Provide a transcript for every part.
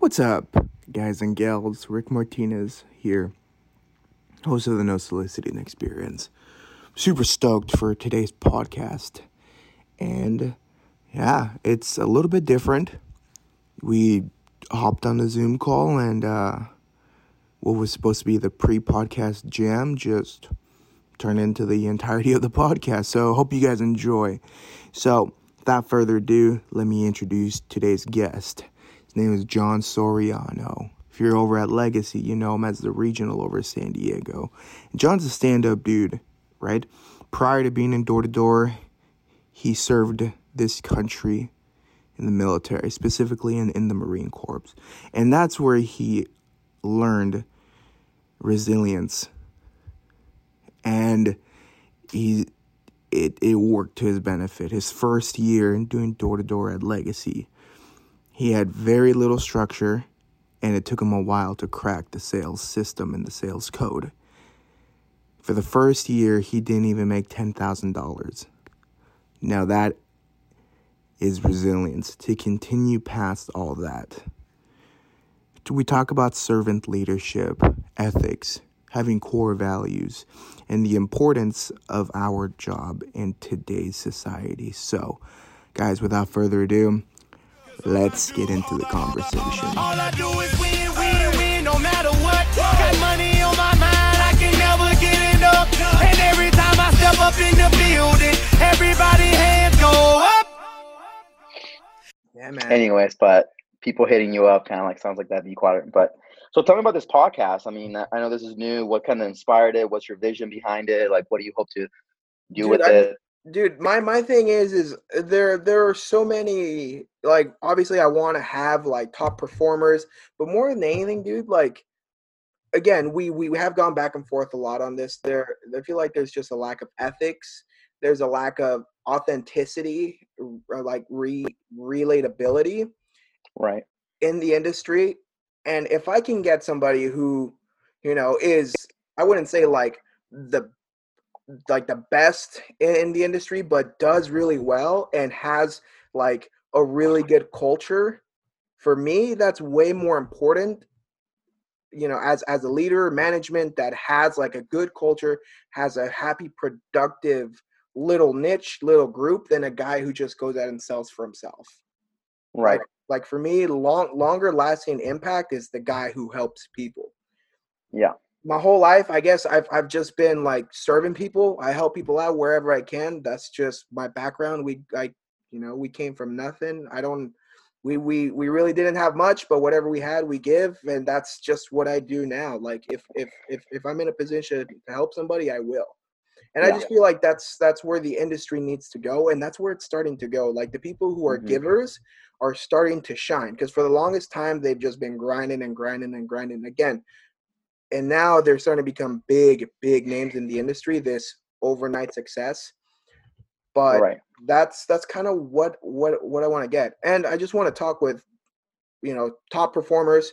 What's up, guys and gals? Rick Martinez here, host of the No Soliciting Experience. Super stoked for today's podcast. And yeah, it's a little bit different. We hopped on a Zoom call, and uh, what was supposed to be the pre podcast jam just turned into the entirety of the podcast. So, hope you guys enjoy. So, without further ado, let me introduce today's guest. His name is John Soriano. If you're over at Legacy, you know him as the regional over San Diego. John's a stand up dude, right? Prior to being in door to door, he served this country in the military, specifically in, in the Marine Corps. And that's where he learned resilience. And he it, it worked to his benefit. His first year in doing door to door at Legacy, he had very little structure, and it took him a while to crack the sales system and the sales code. For the first year, he didn't even make $10,000. Now, that is resilience to continue past all that. We talk about servant leadership, ethics, having core values, and the importance of our job in today's society. So, guys, without further ado, let's get into the conversation. All I do is win, win, win, no matter what. Got money on my mind, I can never get enough. And every time I step up in the building, everybody hands go up. Yeah, man. Anyways, but people hitting you up kind of like sounds like that B quadrant. But so tell me about this podcast. I mean, I know this is new. What kind of inspired it? What's your vision behind it? Like, what do you hope to do dude, with I, it? Dude, my my thing is is uh, there there are so many like obviously I want to have like top performers, but more than anything, dude, like again, we we have gone back and forth a lot on this. There I feel like there's just a lack of ethics. There's a lack of authenticity, uh, like re relatability, right, in the industry and if I can get somebody who, you know, is I wouldn't say like the like the best in the industry, but does really well and has like a really good culture, for me, that's way more important. You know, as as a leader, management that has like a good culture, has a happy, productive little niche, little group than a guy who just goes out and sells for himself. Right. Like for me, long longer lasting impact is the guy who helps people. Yeah. My whole life, I guess I've I've just been like serving people. I help people out wherever I can. That's just my background. We like, you know, we came from nothing. I don't we we we really didn't have much, but whatever we had, we give, and that's just what I do now. Like if if if if I'm in a position to help somebody, I will. And yeah. I just feel like that's that's where the industry needs to go, and that's where it's starting to go. Like the people who are mm-hmm. givers are starting to shine because for the longest time they've just been grinding and grinding and grinding again and now they're starting to become big big names in the industry this overnight success but right. that's that's kind of what what what i want to get and i just want to talk with you know top performers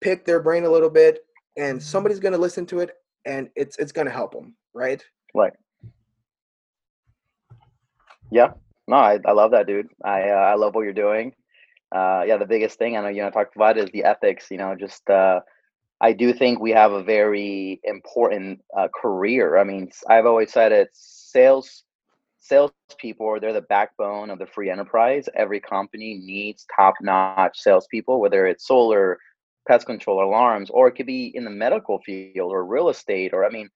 pick their brain a little bit and somebody's going to listen to it and it's it's going to help them right right yeah no, I, I love that, dude. I uh, I love what you're doing. Uh, yeah, the biggest thing I know you know talked about is the ethics. You know, just uh, I do think we have a very important uh, career. I mean, I've always said it. Sales salespeople they're the backbone of the free enterprise. Every company needs top-notch salespeople, whether it's solar, pest control, alarms, or it could be in the medical field or real estate, or I mean,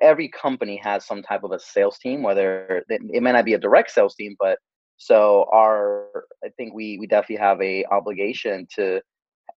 every company has some type of a sales team, whether it may not be a direct sales team, but so our I think we we definitely have a obligation to,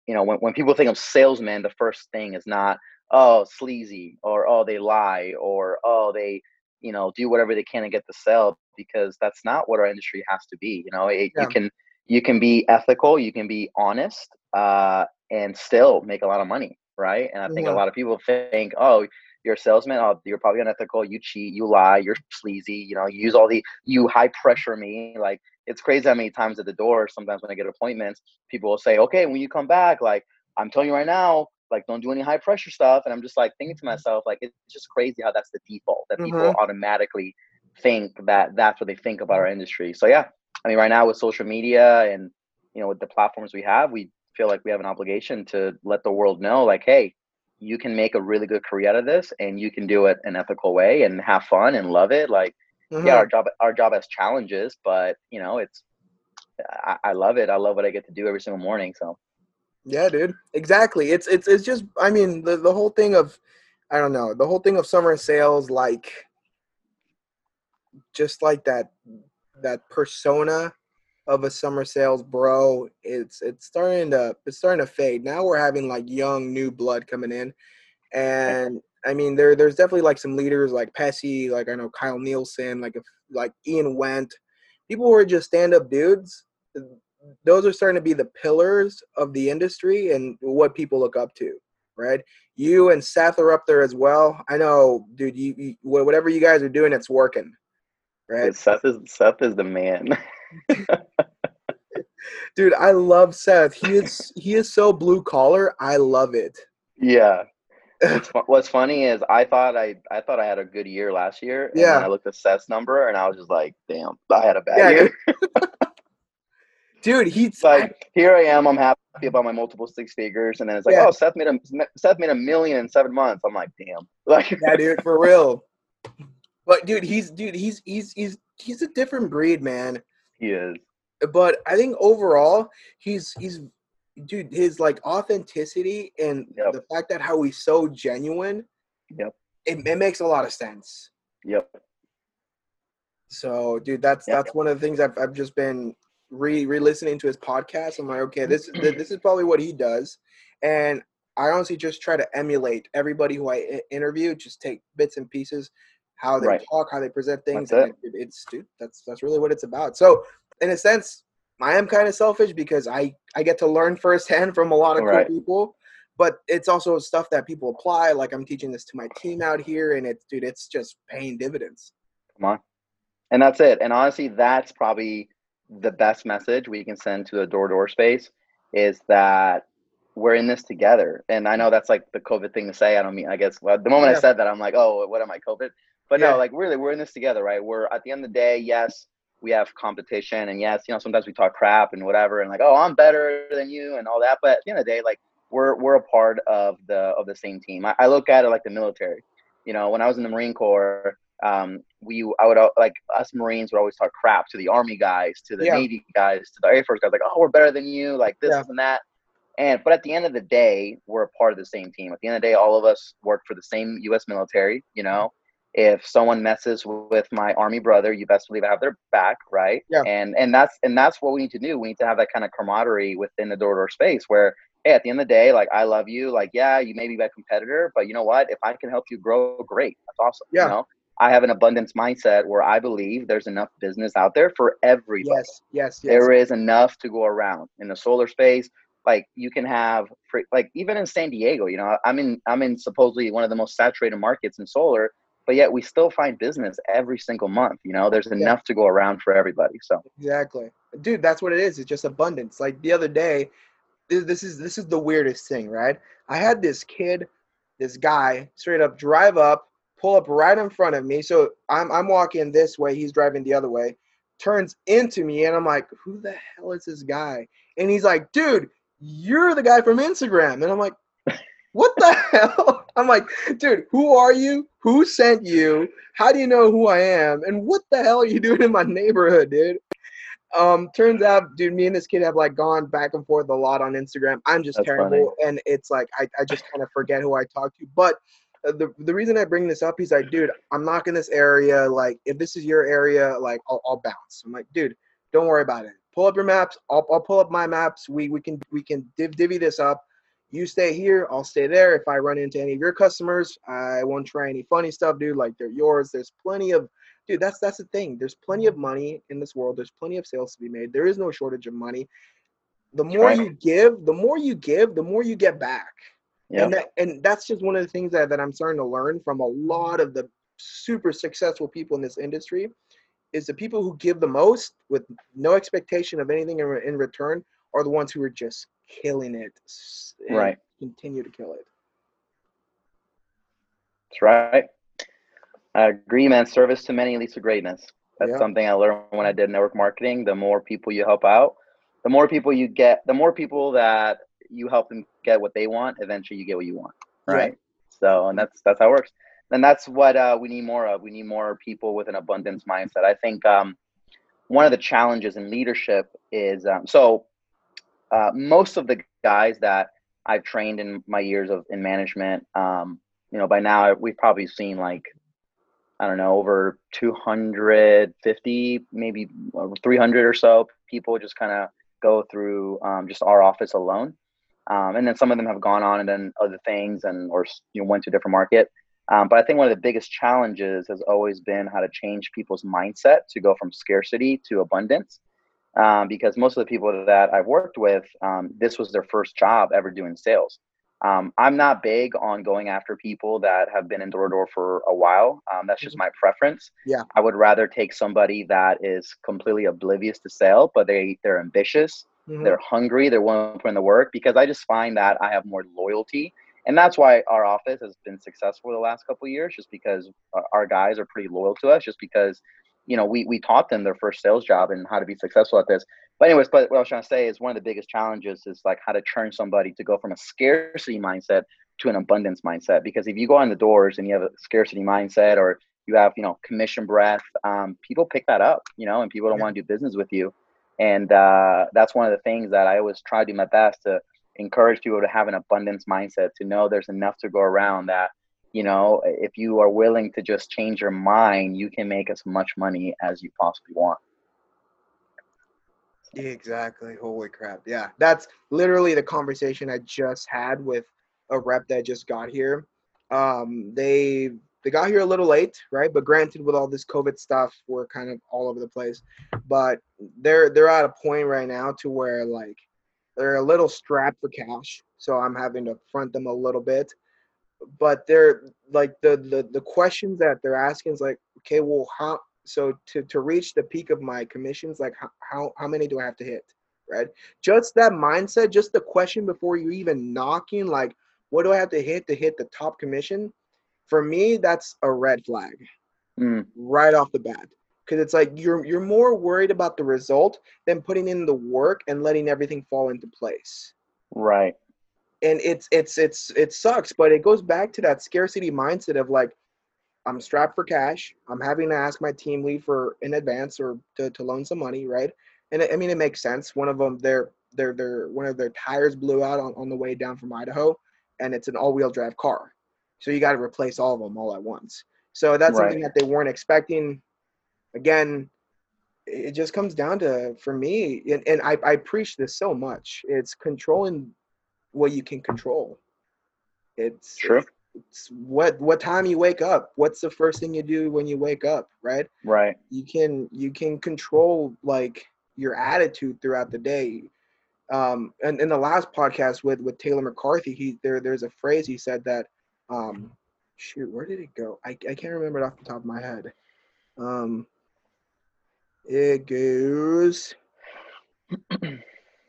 you know, when, when people think of salesmen, the first thing is not oh sleazy or oh they lie or oh they you know do whatever they can to get the sale because that's not what our industry has to be. You know, it, yeah. you can you can be ethical, you can be honest, uh, and still make a lot of money, right? And I think yeah. a lot of people think, oh, you're a salesman. Oh, you're probably unethical. You cheat. You lie. You're sleazy. You know, you use all the you high pressure me. Like it's crazy how many times at the door. Sometimes when I get appointments, people will say, "Okay, when you come back, like I'm telling you right now, like don't do any high pressure stuff." And I'm just like thinking to mm-hmm. myself, like it's just crazy how that's the default that people mm-hmm. automatically think that that's what they think about our industry. So yeah, I mean, right now with social media and you know with the platforms we have, we feel like we have an obligation to let the world know, like, hey, you can make a really good career out of this, and you can do it an ethical way and have fun and love it. Like, Mhm. yeah, our job our job has challenges, but you know, it's I, I love it. I love what I get to do every single morning. So Yeah, dude. Exactly. It's it's it's just I mean the the whole thing of I don't know, the whole thing of summer sales like just like that that persona of a summer sales bro, it's it's starting to it's starting to fade. Now we're having like young new blood coming in. And I mean there there's definitely like some leaders like Pessy, like I know Kyle Nielsen, like if like Ian Went, people who are just stand up dudes those are starting to be the pillars of the industry and what people look up to, right? You and Seth are up there as well. I know, dude. You, you whatever you guys are doing, it's working, right? Seth is Seth is the man. Dude, I love Seth. He is he is so blue collar. I love it. yeah. What's, fu- what's funny is I thought I I thought I had a good year last year. And Yeah. I looked at Seth's number and I was just like, damn, I had a bad Yeah, year. Dude, he's like here I am. I'm happy about my multiple six figures, and then it's like, Yeah. oh, Seth made a Seth made a million in seven months. I'm like, damn. Like, yeah, dude, for real. But dude, he's dude, he's he's he's he's a different breed, man. He is. but I think overall he's he's dude his like authenticity and Yep. the fact that how he's so genuine. Yep. It, it makes a lot of sense. Yep. So, dude, that's Yep. that's one of the things I've I've just been re re listening to his podcast. I'm like, okay, this mm-hmm. this is probably what he does, and I honestly just try to emulate everybody who I i- interview. Just take bits and pieces, how they Right. talk, how they present things, That's and it, it's dude, that's that's really what it's about. So, in a sense, I am kind of selfish because I I get to learn firsthand from a lot of Right. cool people. But it's also stuff that people apply. Like I'm teaching this to my team out here, and it's dude, it's just paying dividends. Come on. And that's it. And honestly, that's probably the best message we can send to the door to door space is that we're in this together. And I know that's like the COVID thing to say. I don't mean, I guess, well, the moment Yeah. I said that, I'm like, oh, what am I, COVID? But Yeah. no, like really, we're in this together, right? We're at the end of the day, yes, we have competition. And yes, you know, sometimes we talk crap and whatever and like, oh, I'm better than you and all that. But at the end of the day, like, we're, we're a part of the of the same team. I, I look at it like the military. You know, when I was in the Marine Corps, um, we I would like us Marines would always talk crap to the Army guys, to the Yeah. Navy guys, to the Air Force guys, like, oh, we're better than you, like this Yeah. and that. And but at the end of the day, we're a part of the same team. At the end of the day, all of us work for the same U.S. military. You know, if someone messes with my Army brother, you best believe I have their back, right? Yeah. And and that's and that's what we need to do. We need to have that kind of camaraderie within the door to door space where hey, at the end of the day, like I love you. Like, yeah, you may be my competitor, but you know what? If I can help you grow, great. That's awesome. Yeah. You know, I have an abundance mindset where I believe there's enough business out there for everybody. Yes, yes, yes. There is enough to go around in the solar space. Like you can have, free, like even in San Diego, you know, I'm in, I'm in supposedly one of the most saturated markets in solar, but yet we still find business every single month. You know, there's enough to go around for everybody. So Exactly, dude. That's what it is. It's just abundance. Like the other day, this, this is this is the weirdest thing, right? I had this kid, this guy, straight up drive up, pull up right in front of me. So I'm I'm walking this way, he's driving the other way, turns into me, and I'm like, who the hell is this guy? And he's like, dude, you're the guy from Instagram, and I'm like. What the hell? I'm like, dude, who are you? Who sent you? How do you know who I am? And what the hell are you doing in my neighborhood, dude? Um, turns out, dude, me and this kid have like gone back and forth a lot on Instagram. I'm just That's terrible, and it's like I, I just kind of forget who I talk to. But uh, the the reason I bring this up, he's like, dude, I'm not in this area. Like, if this is your area, like, I'll, I'll bounce. I'm like, dude, don't worry about it. Pull up your maps. I'll, I'll pull up my maps. We we can we can div divvy this up. You stay here. I'll stay there. If I run into any of your customers, I won't try any funny stuff, dude. Like they're yours. There's plenty of dude that's that's the thing there's plenty of money in this world there's plenty of sales to be made there is no shortage of money the more right. you give the more you give the more you get back yeah, and that, and that's just one of the things that, that i'm starting to learn from a lot of the super successful people in this industry is the people who give the most with no expectation of anything in, in return are the ones who are just killing it and Right. continue to kill it that's right. I agree, man. Service to many leads to greatness. That's Yeah. something I learned when I did network marketing. The more people you help out, the more people you get, the more people that you help them get what they want, eventually you get what you want, right? Yeah. So, and that's that's how it works. And that's what uh, we need more of. We need more people with an abundance mindset. I think um, one of the challenges in leadership is um, so uh, most of the guys that I've trained in my years of in management, um, you know, by now we've probably seen like I don't know over 250, maybe 300 or so people just kind of go through um, just our office alone. Um, and then some of them have gone on and done other things and or you know went to a different market. Um, but I think one of the biggest challenges has always been how to change people's mindset to go from scarcity to abundance. Um, because most of the people that I've worked with, um, this was their first job ever doing sales. Um, I'm not big on going after people that have been in door to door for a while. Um, that's just mm-hmm. my preference. Yeah, I would rather take somebody that is completely oblivious to sale, but they they're ambitious, mm-hmm. they're hungry, they're willing to put in the work. Because I just find that I have more loyalty, and that's why our office has been successful the last couple years, just because our guys are pretty loyal to us, just because you know, we we taught them their first sales job and how to be successful at this. But anyways, but what I was trying to say is one of the biggest challenges is like how to turn somebody to go from a scarcity mindset to an abundance mindset. Because if you go on the doors and you have a scarcity mindset or you have, you know, commission breath, um, people pick that up, you know, and people don't yeah. want to do business with you. And uh, that's one of the things that I always try to do my best to encourage people to have an abundance mindset, to know there's enough to go around that you know if you are willing to just change your mind you can make as much money as you possibly want. Exactly. Holy crap. Yeah. That's literally the conversation i just had with a rep that just got here. Um they they got here a little late right? But granted with all this covid stuff we're kind of all over the place. But they're they're at a point right now to where like they're a little strapped for cash. So i'm having to front them a little bit but they're like the, the the questions that they're asking is like okay well how so to to reach the peak of my commissions like how how, how many do i have to hit? Right? Just that mindset just the question before you even knocking like what do i have to hit to hit the top commission? For me that's a red flag. Mm. right off the bat. Because it's like you're you're more worried about the result than putting in the work and letting everything fall into place. Right and it's it's it's it sucks but it goes back to that scarcity mindset of like i'm strapped for cash i'm having to ask my team lead for in advance or to, to loan some money right? And i mean it makes sense. One of them their their their one of their tires blew out on, on the way down from idaho and it's an all-wheel drive car. So you got to replace all of them all at once. So that's right. something that they weren't expecting. Again it just comes down to for me and, and I, I preach this so much it's controlling what you can control. It's true. It's what what time you wake up. What's the first thing you do when you wake up, right? Right. You can you can control like your attitude throughout the day. Um, and in the last podcast with with Taylor McCarthy, he there there's a phrase he said that um, shoot, where did it go? I, I can't remember it off the top of my head. Um, it goes,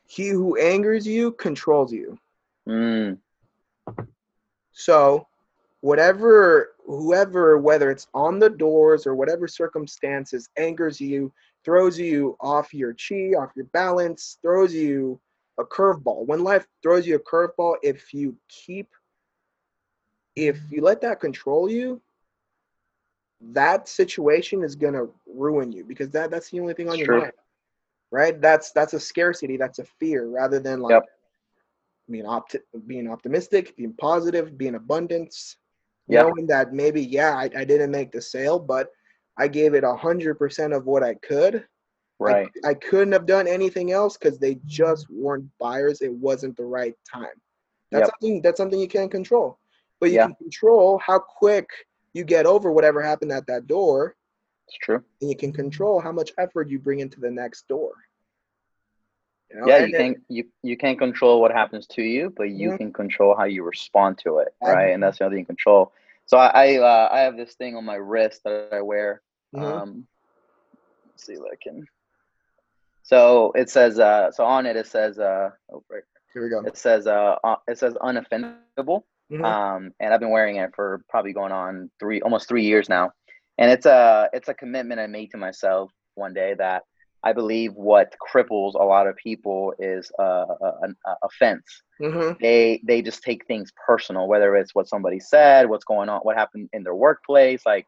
he who angers you controls you. Mm. So, whatever, whoever, whether it's on the doors or whatever circumstances angers you, throws you off your chi, off your balance, throws you a curveball. When life throws you a curveball, if you keep, if you let that control you, that situation is gonna ruin you because that that's the only thing on it's your true. mind, right? That's that's a scarcity, that's a fear, rather than like yep being opt- being optimistic, being positive, being abundance, yep. knowing that maybe yeah, I, I didn't make the sale, but I gave it a hundred percent of what I could. Right. I, I couldn't have done anything else because they just weren't buyers. It wasn't the right time. That's yep. something that's something you can't control. But you yeah. can control how quick you get over whatever happened at that door. It's true. And you can control how much effort you bring into the next door. You know? Yeah, and you can't you, you can't control what happens to you, but you mm-hmm. can control how you respond to it, right? And that's the other thing you control. So I I, uh, I have this thing on my wrist that I wear. Mm-hmm. Um, let's see if I can. So it says uh, so on it it says uh, oh, right. Here we go. It says uh, uh it says unoffendable. Mm-hmm. Um, and I've been wearing it for probably going on three almost three years now. And it's a it's a commitment I made to myself one day that I believe what cripples a lot of people is uh, an offense. Mm-hmm. They they just take things personal, whether it's what somebody said, what's going on, what happened in their workplace, like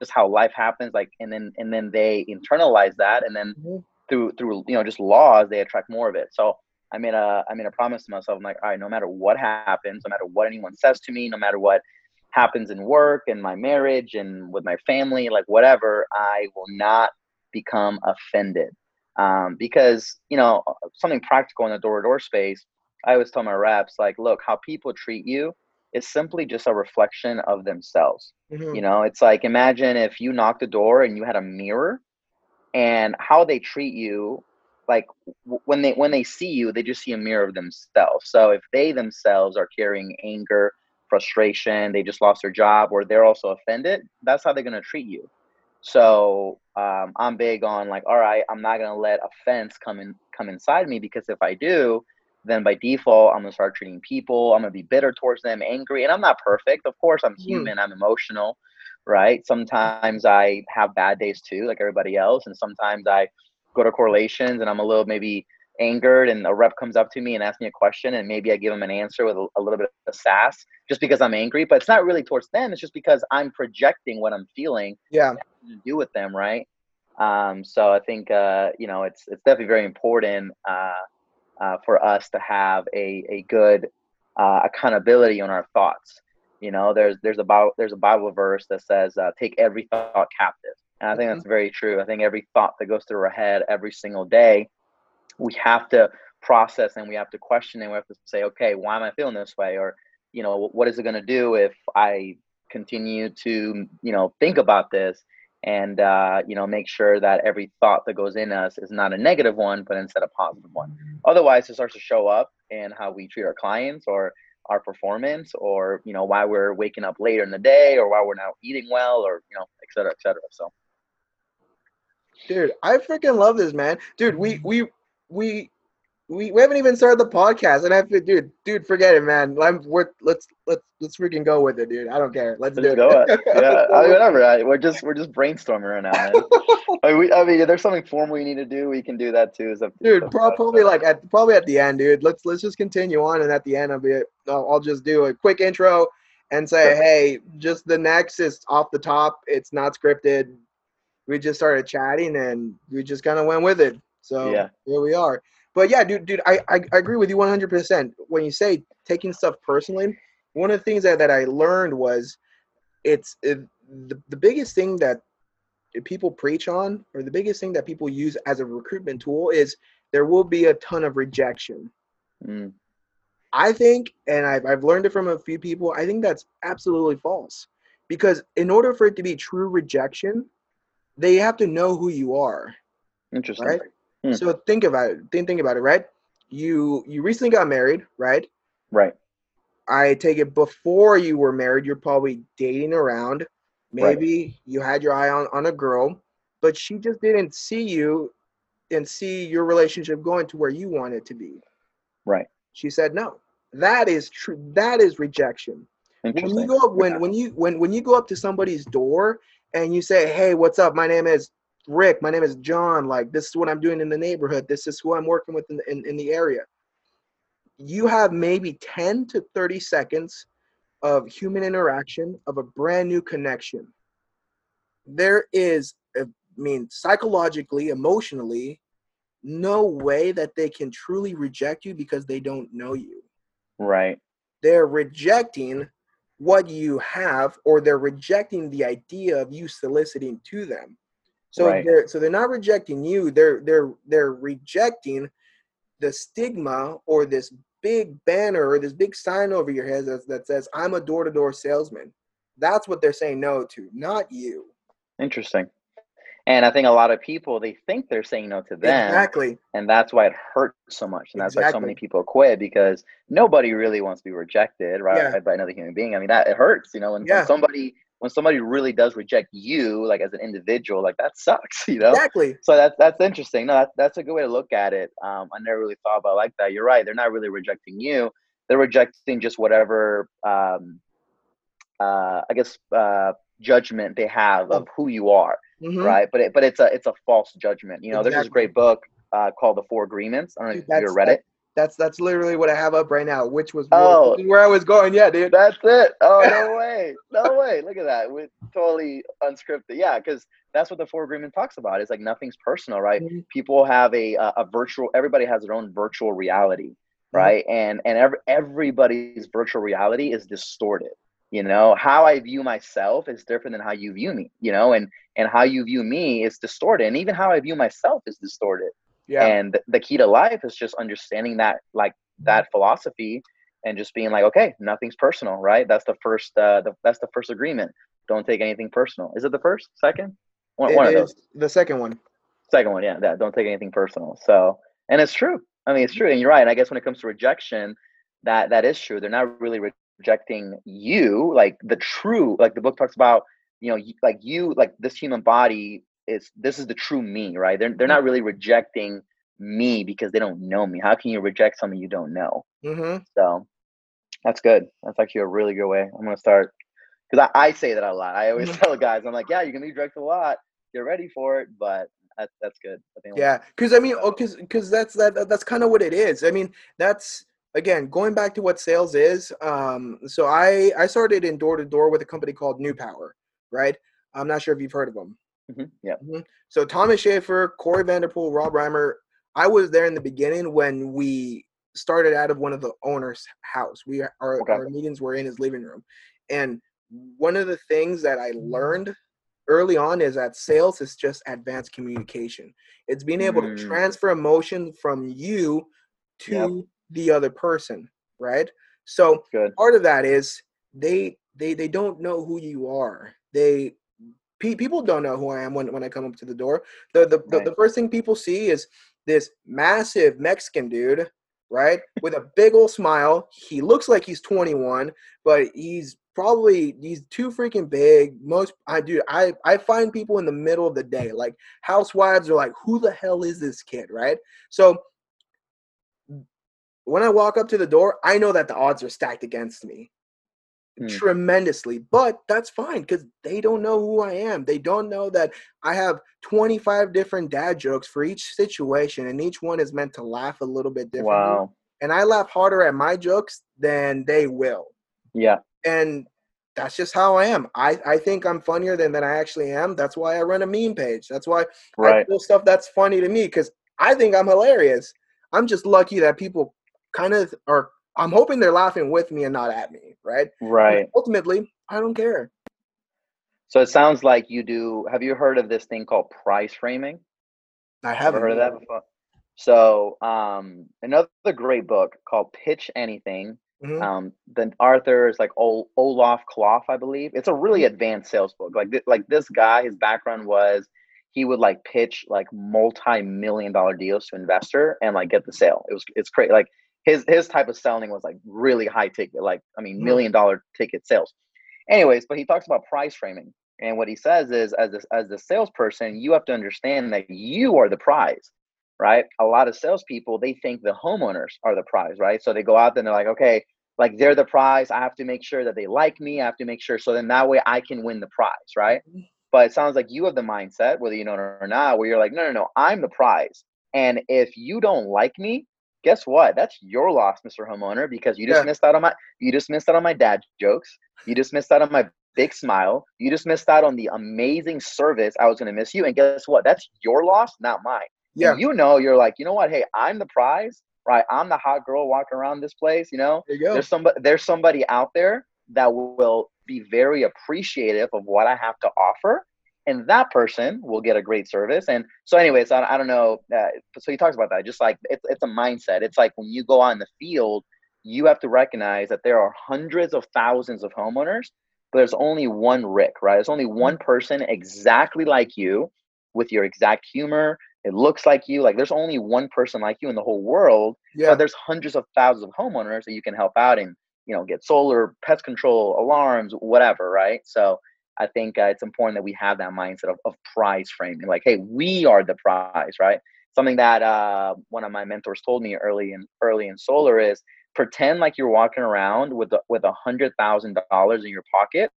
just how life happens, like, and then and then they internalize that, and then mm-hmm. through through you know just laws, they attract more of it. So I made a I made a promise to myself. I'm like, all right, no matter what happens, no matter what anyone says to me, no matter what happens in work and my marriage and with my family, like whatever, I will not become offended. Um, because you know something practical in the door-to-door space. I always tell my reps like, look, how people treat you is simply just a reflection of themselves. Mm-hmm. You know, it's like imagine if you knocked the door and you had a mirror, and how they treat you like when they when they see you they just see a mirror of themselves so if they themselves are carrying anger frustration they just lost their job or they're also offended that's how they're going to treat you so um, i'm big on like all right i'm not going to let offense come in come inside me because if i do then by default i'm going to start treating people i'm going to be bitter towards them angry and i'm not perfect of course i'm hmm. human i'm emotional right sometimes i have bad days too like everybody else and sometimes i go to correlations and I'm a little maybe angered and a rep comes up to me and asks me a question and maybe I give them an answer with a, a, little bit of sass just because I'm angry, but it's not really towards them. It's just because I'm projecting what I'm feeling. Yeah. To do with them, right? Um, so I think uh, you know it's it's definitely very important uh, uh, for us to have a a good uh, accountability on our thoughts. You know, there's there's about there's a Bible verse that says uh, take every thought captive. And I think mm-hmm. that's very true. I think every thought that goes through our head every single day, we have to process and we have to question and we have to say, okay, why am I feeling this way? Or, you know, what is it going to do if I continue to, you know, think about this and, uh, you know, make sure that every thought that goes in us is not a negative one, but instead a positive one. Otherwise, it starts to show up in how we treat our clients or our performance or, you know, why we're waking up later in the day or why we're not eating well or, you know, et cetera, et cetera. So. Dude, I freaking love this, man. Dude, we we we we, we haven't even started the podcast, and I feel, dude, dude, forget it, man. I'm, we're let's let's let's freaking go with it, dude. I don't care. Let's, let's do go it. yeah, I mean, whatever. I, we're just we're just brainstorming right now. I, mean, we, I mean, if there's something formal we need to do, we can do that too. So, dude, probably uh, like at probably at the end, dude. Let's let's just continue on, and at the end, I'll be I'll, I'll just do a quick intro and say, sure. hey, just the next is off the top. It's not scripted we just started chatting and we just kind of went with it. So yeah. here we are. But yeah, dude, dude, I, I, I agree with you 100%. When you say taking stuff personally, one of the things that, that I learned was it's it, the, the biggest thing that people preach on, or the biggest thing that people use as a recruitment tool is there will be a ton of rejection. Mm. I think, and I've, I've learned it from a few people, I think that's absolutely false. Because in order for it to be true rejection, they have to know who you are. Interesting. Right? Hmm. So think about it. Think think about it, right? You you recently got married, right? Right. I take it before you were married, you're probably dating around. Maybe right. you had your eye on, on a girl, but she just didn't see you and see your relationship going to where you want it to be. Right. She said no. That is true. That is rejection. When you go up when, when you when when you go up to somebody's door and you say, hey, what's up? My name is Rick. My name is John. Like, this is what I'm doing in the neighborhood. This is who I'm working with in the, in, in the area. You have maybe 10 to 30 seconds of human interaction, of a brand new connection. There is, I mean, psychologically, emotionally, no way that they can truly reject you because they don't know you. Right. They're rejecting what you have or they're rejecting the idea of you soliciting to them so right. they're so they're not rejecting you they're they're they're rejecting the stigma or this big banner or this big sign over your head that, that says i'm a door-to-door salesman that's what they're saying no to not you interesting and I think a lot of people they think they're saying no to them. Exactly. And that's why it hurts so much. And that's exactly. why so many people quit because nobody really wants to be rejected, right? Yeah. By another human being. I mean that it hurts, you know, when, yeah. when somebody when somebody really does reject you, like as an individual, like that sucks, you know. Exactly. So that's that's interesting. No, that's that's a good way to look at it. Um, I never really thought about like that. You're right. They're not really rejecting you. They're rejecting just whatever, um, uh, I guess, uh, judgment they have of who you are mm-hmm. right? But it, but it's a it's a false judgment. You know, exactly. there's this great book uh, called The Four Agreements. I don't know if you ever read it. That's that's literally what I have up right now, which was oh, where I was going. Yeah, dude. That's it. Oh no way, no way. Look at that. We're totally unscripted. Yeah, because that's what the four agreement talks about. It's like nothing's personal, right? Mm-hmm. People have a, a, a virtual. Everybody has their own virtual reality, mm-hmm. right? Mm-hmm. And and every, everybody's virtual reality is distorted. You know how I view myself is different than how you view me. You know, and and how you view me is distorted, and even how I view myself is distorted. Yeah. And the key to life is just understanding that like that philosophy and just being like, okay, nothing's personal, right? That's the first uh the, that's the first agreement. Don't take anything personal. Is it the first, second? One, one of those. The second one. Second one, yeah. That don't take anything personal. So and it's true. I mean, it's true, and you're right. And I guess when it comes to rejection, that that is true. They're not really rejecting you, like the true, like the book talks about. You know, like you, like this human body is this is the true me, right? They're they're not really rejecting me because they don't know me. How can you reject something you don't know? Mm-hmm. So that's good. That's actually a really good way. I'm gonna start because I, I say that a lot. I always mm-hmm. tell guys, I'm like, yeah, you're gonna be rejected a lot. Get ready for it, but that's that's good. yeah, because I mean, because oh, because that's that that's kind of what it is. I mean, that's again going back to what sales is. Um, so I I started in door to door with a company called New Power, right? I'm not sure if you've heard of them. Mm-hmm. Yeah. Mm-hmm. So Thomas Schaefer, Corey Vanderpool, Rob Reimer. I was there in the beginning when we started out of one of the owner's house. We our, okay. our meetings were in his living room, and one of the things that I learned early on is that sales is just advanced communication. It's being able mm. to transfer emotion from you to yep. the other person, right? So Good. part of that is they they they don't know who you are. They pe- people don't know who I am when, when I come up to the door. The the, right. the, the first thing people see is this massive Mexican dude, right, with a big old smile. He looks like he's 21, but he's probably he's too freaking big. Most I do I I find people in the middle of the day, like housewives are like, who the hell is this kid, right? So when I walk up to the door, I know that the odds are stacked against me mm. tremendously. But that's fine because they don't know who I am. They don't know that I have 25 different dad jokes for each situation, and each one is meant to laugh a little bit differently. Wow. And I laugh harder at my jokes than they will. Yeah. And that's just how I am. I, I think I'm funnier than, than I actually am. That's why I run a meme page. That's why right. I do stuff that's funny to me because I think I'm hilarious. I'm just lucky that people kind of are I'm hoping they're laughing with me and not at me, right? Right. Ultimately, I don't care. So it sounds like you do. Have you heard of this thing called prize framing? I haven't heard of that before. So um, another great book called Pitch Anything. Mm-hmm. Um, the Arthur is like Ol- Olaf Koloff, I believe. It's a really mm-hmm. advanced sales book. Like th- like this guy, his background was he would like pitch like multi-million dollar deals to investor and like get the sale. It was it's crazy. Like his his type of selling was like really high ticket, like I mean, mm-hmm. million dollar ticket sales. Anyways, but he talks about prize framing, and what he says is, as a, as the salesperson, you have to understand that you are the prize, right? A lot of salespeople they think the homeowners are the prize, right? So they go out there and they're like, okay, like they're the prize. I have to make sure that they like me. I have to make sure so then that way I can win the prize, right? Mm-hmm. But it sounds like you have the mindset, whether you know it or not, where you're like, no, no, no, I'm the prize. And if you don't like me, guess what? That's your loss, Mr. Homeowner, because you just yeah. missed out on my you just missed out on my dad jokes. You just missed out on my big smile. You just missed out on the amazing service I was gonna miss you. And guess what? That's your loss, not mine. Yeah. And you know, you're like, you know what? Hey, I'm the prize, right? I'm the hot girl walking around this place. You know, there you there's somebody there's somebody out there that will be very appreciative of what I have to offer and that person will get a great service. And so, anyways, I, I don't know. Uh, so he talks about that. Just like it's it's a mindset. It's like when you go on the field, you have to recognize that there are hundreds of thousands of homeowners, but there's only one Rick, right? There's only one person exactly like you, with your exact humor. It looks like you. Like there's only one person like you in the whole world. Yeah. But there's hundreds of thousands of homeowners that you can help out and you know get solar, pest control, alarms, whatever, right? So I think uh, it's important that we have that mindset of, of prize framing. Like, hey, we are the prize, right? Something that uh, one of my mentors told me early in early in solar is pretend like you're walking around with a, with a hundred thousand dollars in your pocket,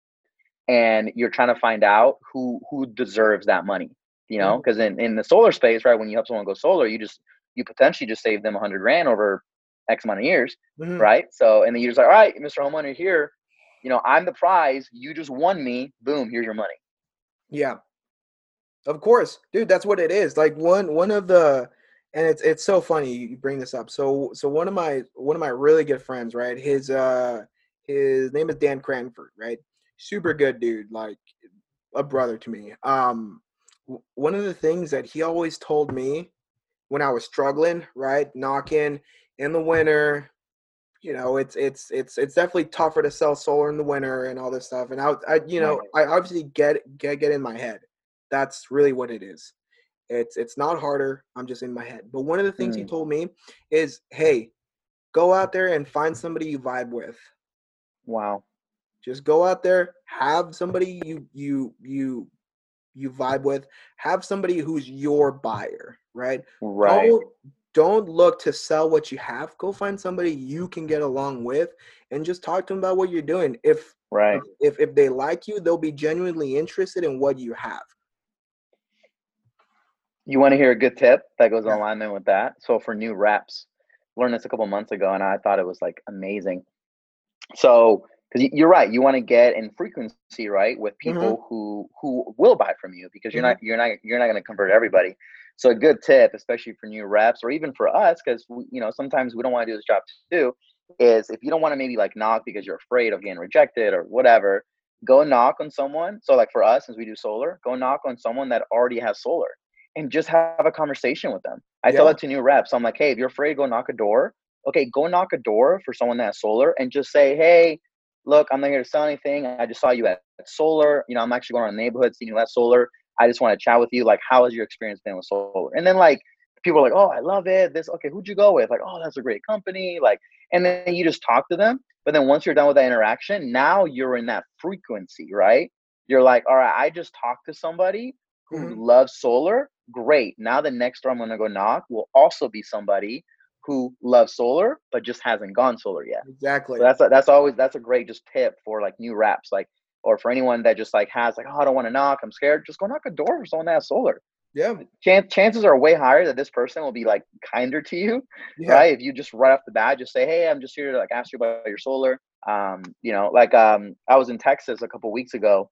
and you're trying to find out who who deserves that money. You know, because in in the solar space, right, when you help someone go solar, you just you potentially just save them a hundred grand over X amount of years, Mhm. right? So and then you're just like, all right, Mr. Homeowner, here, you know, I'm the prize. You just won me. Boom, here's your money. Yeah. Of course, dude, that's what it is. Like one one of the and it's it's so funny you bring this up. So so one of my one of my really good friends, right? His uh his name is Dan Cranford, right? Super good dude, like a brother to me. Um one of the things that he always told me when I was struggling, right? Knocking in the winter, you know, it's it's it's it's definitely tougher to sell solar in the winter and all this stuff. And I, I you know, I obviously get get get in my head. That's really what it is. It's it's not harder. I'm just in my head. But one of the things he Mm. told me is, hey, go out there and find somebody you vibe with. Wow. Just go out there, have somebody you you you you vibe with, have somebody who's your buyer, right? Right. Don't don't look to sell what you have. Go find somebody you can get along with and just talk to them about what you're doing. If Right. if if they like you, they'll be genuinely interested in what you have. You want to hear a good tip that goes in Yeah. alignment with that? So for new reps, learned this a couple months ago, and I thought it was like amazing. So because you're right, you want to get in frequency right with Mm-hmm. people who who will buy from you because you're not you're not you're not going to convert everybody. So a good tip, especially for new reps or even for us, because you know sometimes we don't want to do this job too, is if you don't want to maybe like knock because you're afraid of getting rejected or whatever, go knock on someone. So like for us, since we do solar, go knock on someone that already has solar and just have a conversation with them. I tell Yeah. that to new reps. I'm like, hey, if you're afraid, go knock a door. Okay, go knock a door for someone that has solar and just say, hey, look, I'm not here to sell anything. I just saw you at, at solar. You know, I'm actually going around the neighborhood seeing you at solar. I just want to chat with you. Like, how has your experience been with solar? And then like people are like, oh, I love it. This okay, who'd you go with? Like, oh, that's a great company. Like, and then you just talk to them. But then once you're done with that interaction, now you're in that frequency, right? You're like, all right, I just talked to somebody who Mhm. loves solar. Great. Now the next door I'm gonna go knock will also be somebody who loves solar but just hasn't gone solar yet. Exactly. So that's a, that's always that's a great just tip for like new reps, like or for anyone that just like has like oh I don't want to knock, I'm scared. Just go knock a door for someone that has solar. yeah. Chan- chances are way higher that this person will be like kinder to you, Yeah. right? If you just right off the bat just say hey I'm just here to like ask you about your solar. Um, you know, like um I was in Texas a couple weeks ago.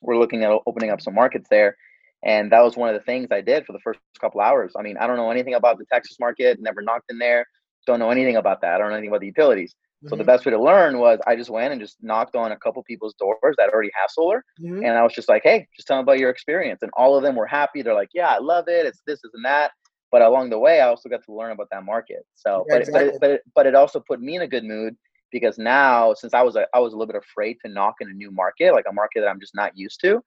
We're looking at opening up some markets there. And that was one of the things I did for the first couple hours. I mean, I don't know anything about the Texas market, never knocked in there, don't know anything about that. I don't know anything about the utilities. So the Mhm. best way to learn was I just went and just knocked on a couple people's doors that already have solar. Mhm. And I was just like, hey, just tell me about your experience. And all of them were happy. They're like, yeah, I love it. It's this, this, and that. But along the way, I also got to learn about that market. So, Yeah, but, it, but, exactly. it, but, it, but it also put me in a good mood because now, since I was a, I was a little bit afraid to knock in a new market, like a market that I'm just not used to,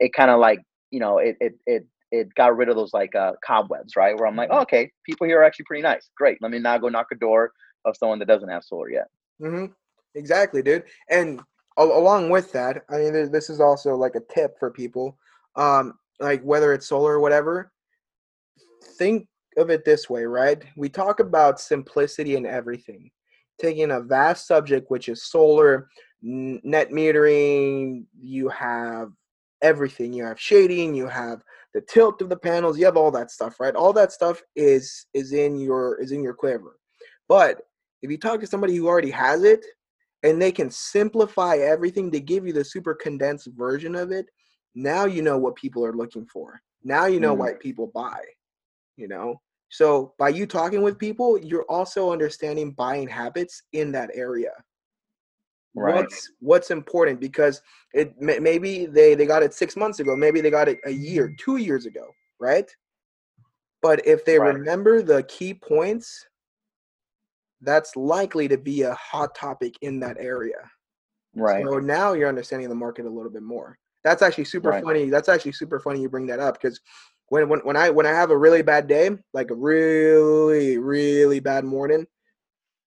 it kind of like, you know, it, it, it, it got rid of those like uh, cobwebs, right? Where I'm like, oh, okay, people here are actually pretty nice. Great. Let me now go knock a door of someone that doesn't have solar yet. Hmm Exactly, dude. And al- along with that, I mean, this is also like a tip for people. Um, like whether it's solar or whatever, think of it this way, right? We talk about simplicity in everything, taking a vast subject which is solar, net metering. You have everything. You have shading. You have the tilt of the panels. You have all that stuff, right? All that stuff is is in your is in your quiver. But if you talk to somebody who already has it and they can simplify everything to give you the super condensed version of it, now you know what people are looking for. Now you know Mm. why people buy, you know? So by you talking with people, you're also understanding buying habits in that area. Right. What's what's important because it maybe they they got it 6 months ago, maybe they got it a year, 2 years ago, right? But if they Right. remember the key points, that's likely to be a hot topic in that area. Right. So now you're understanding the market a little bit more. That's actually super Right. funny. That's actually super funny you bring that up because when, when when I when I have a really bad day, like a really really bad morning,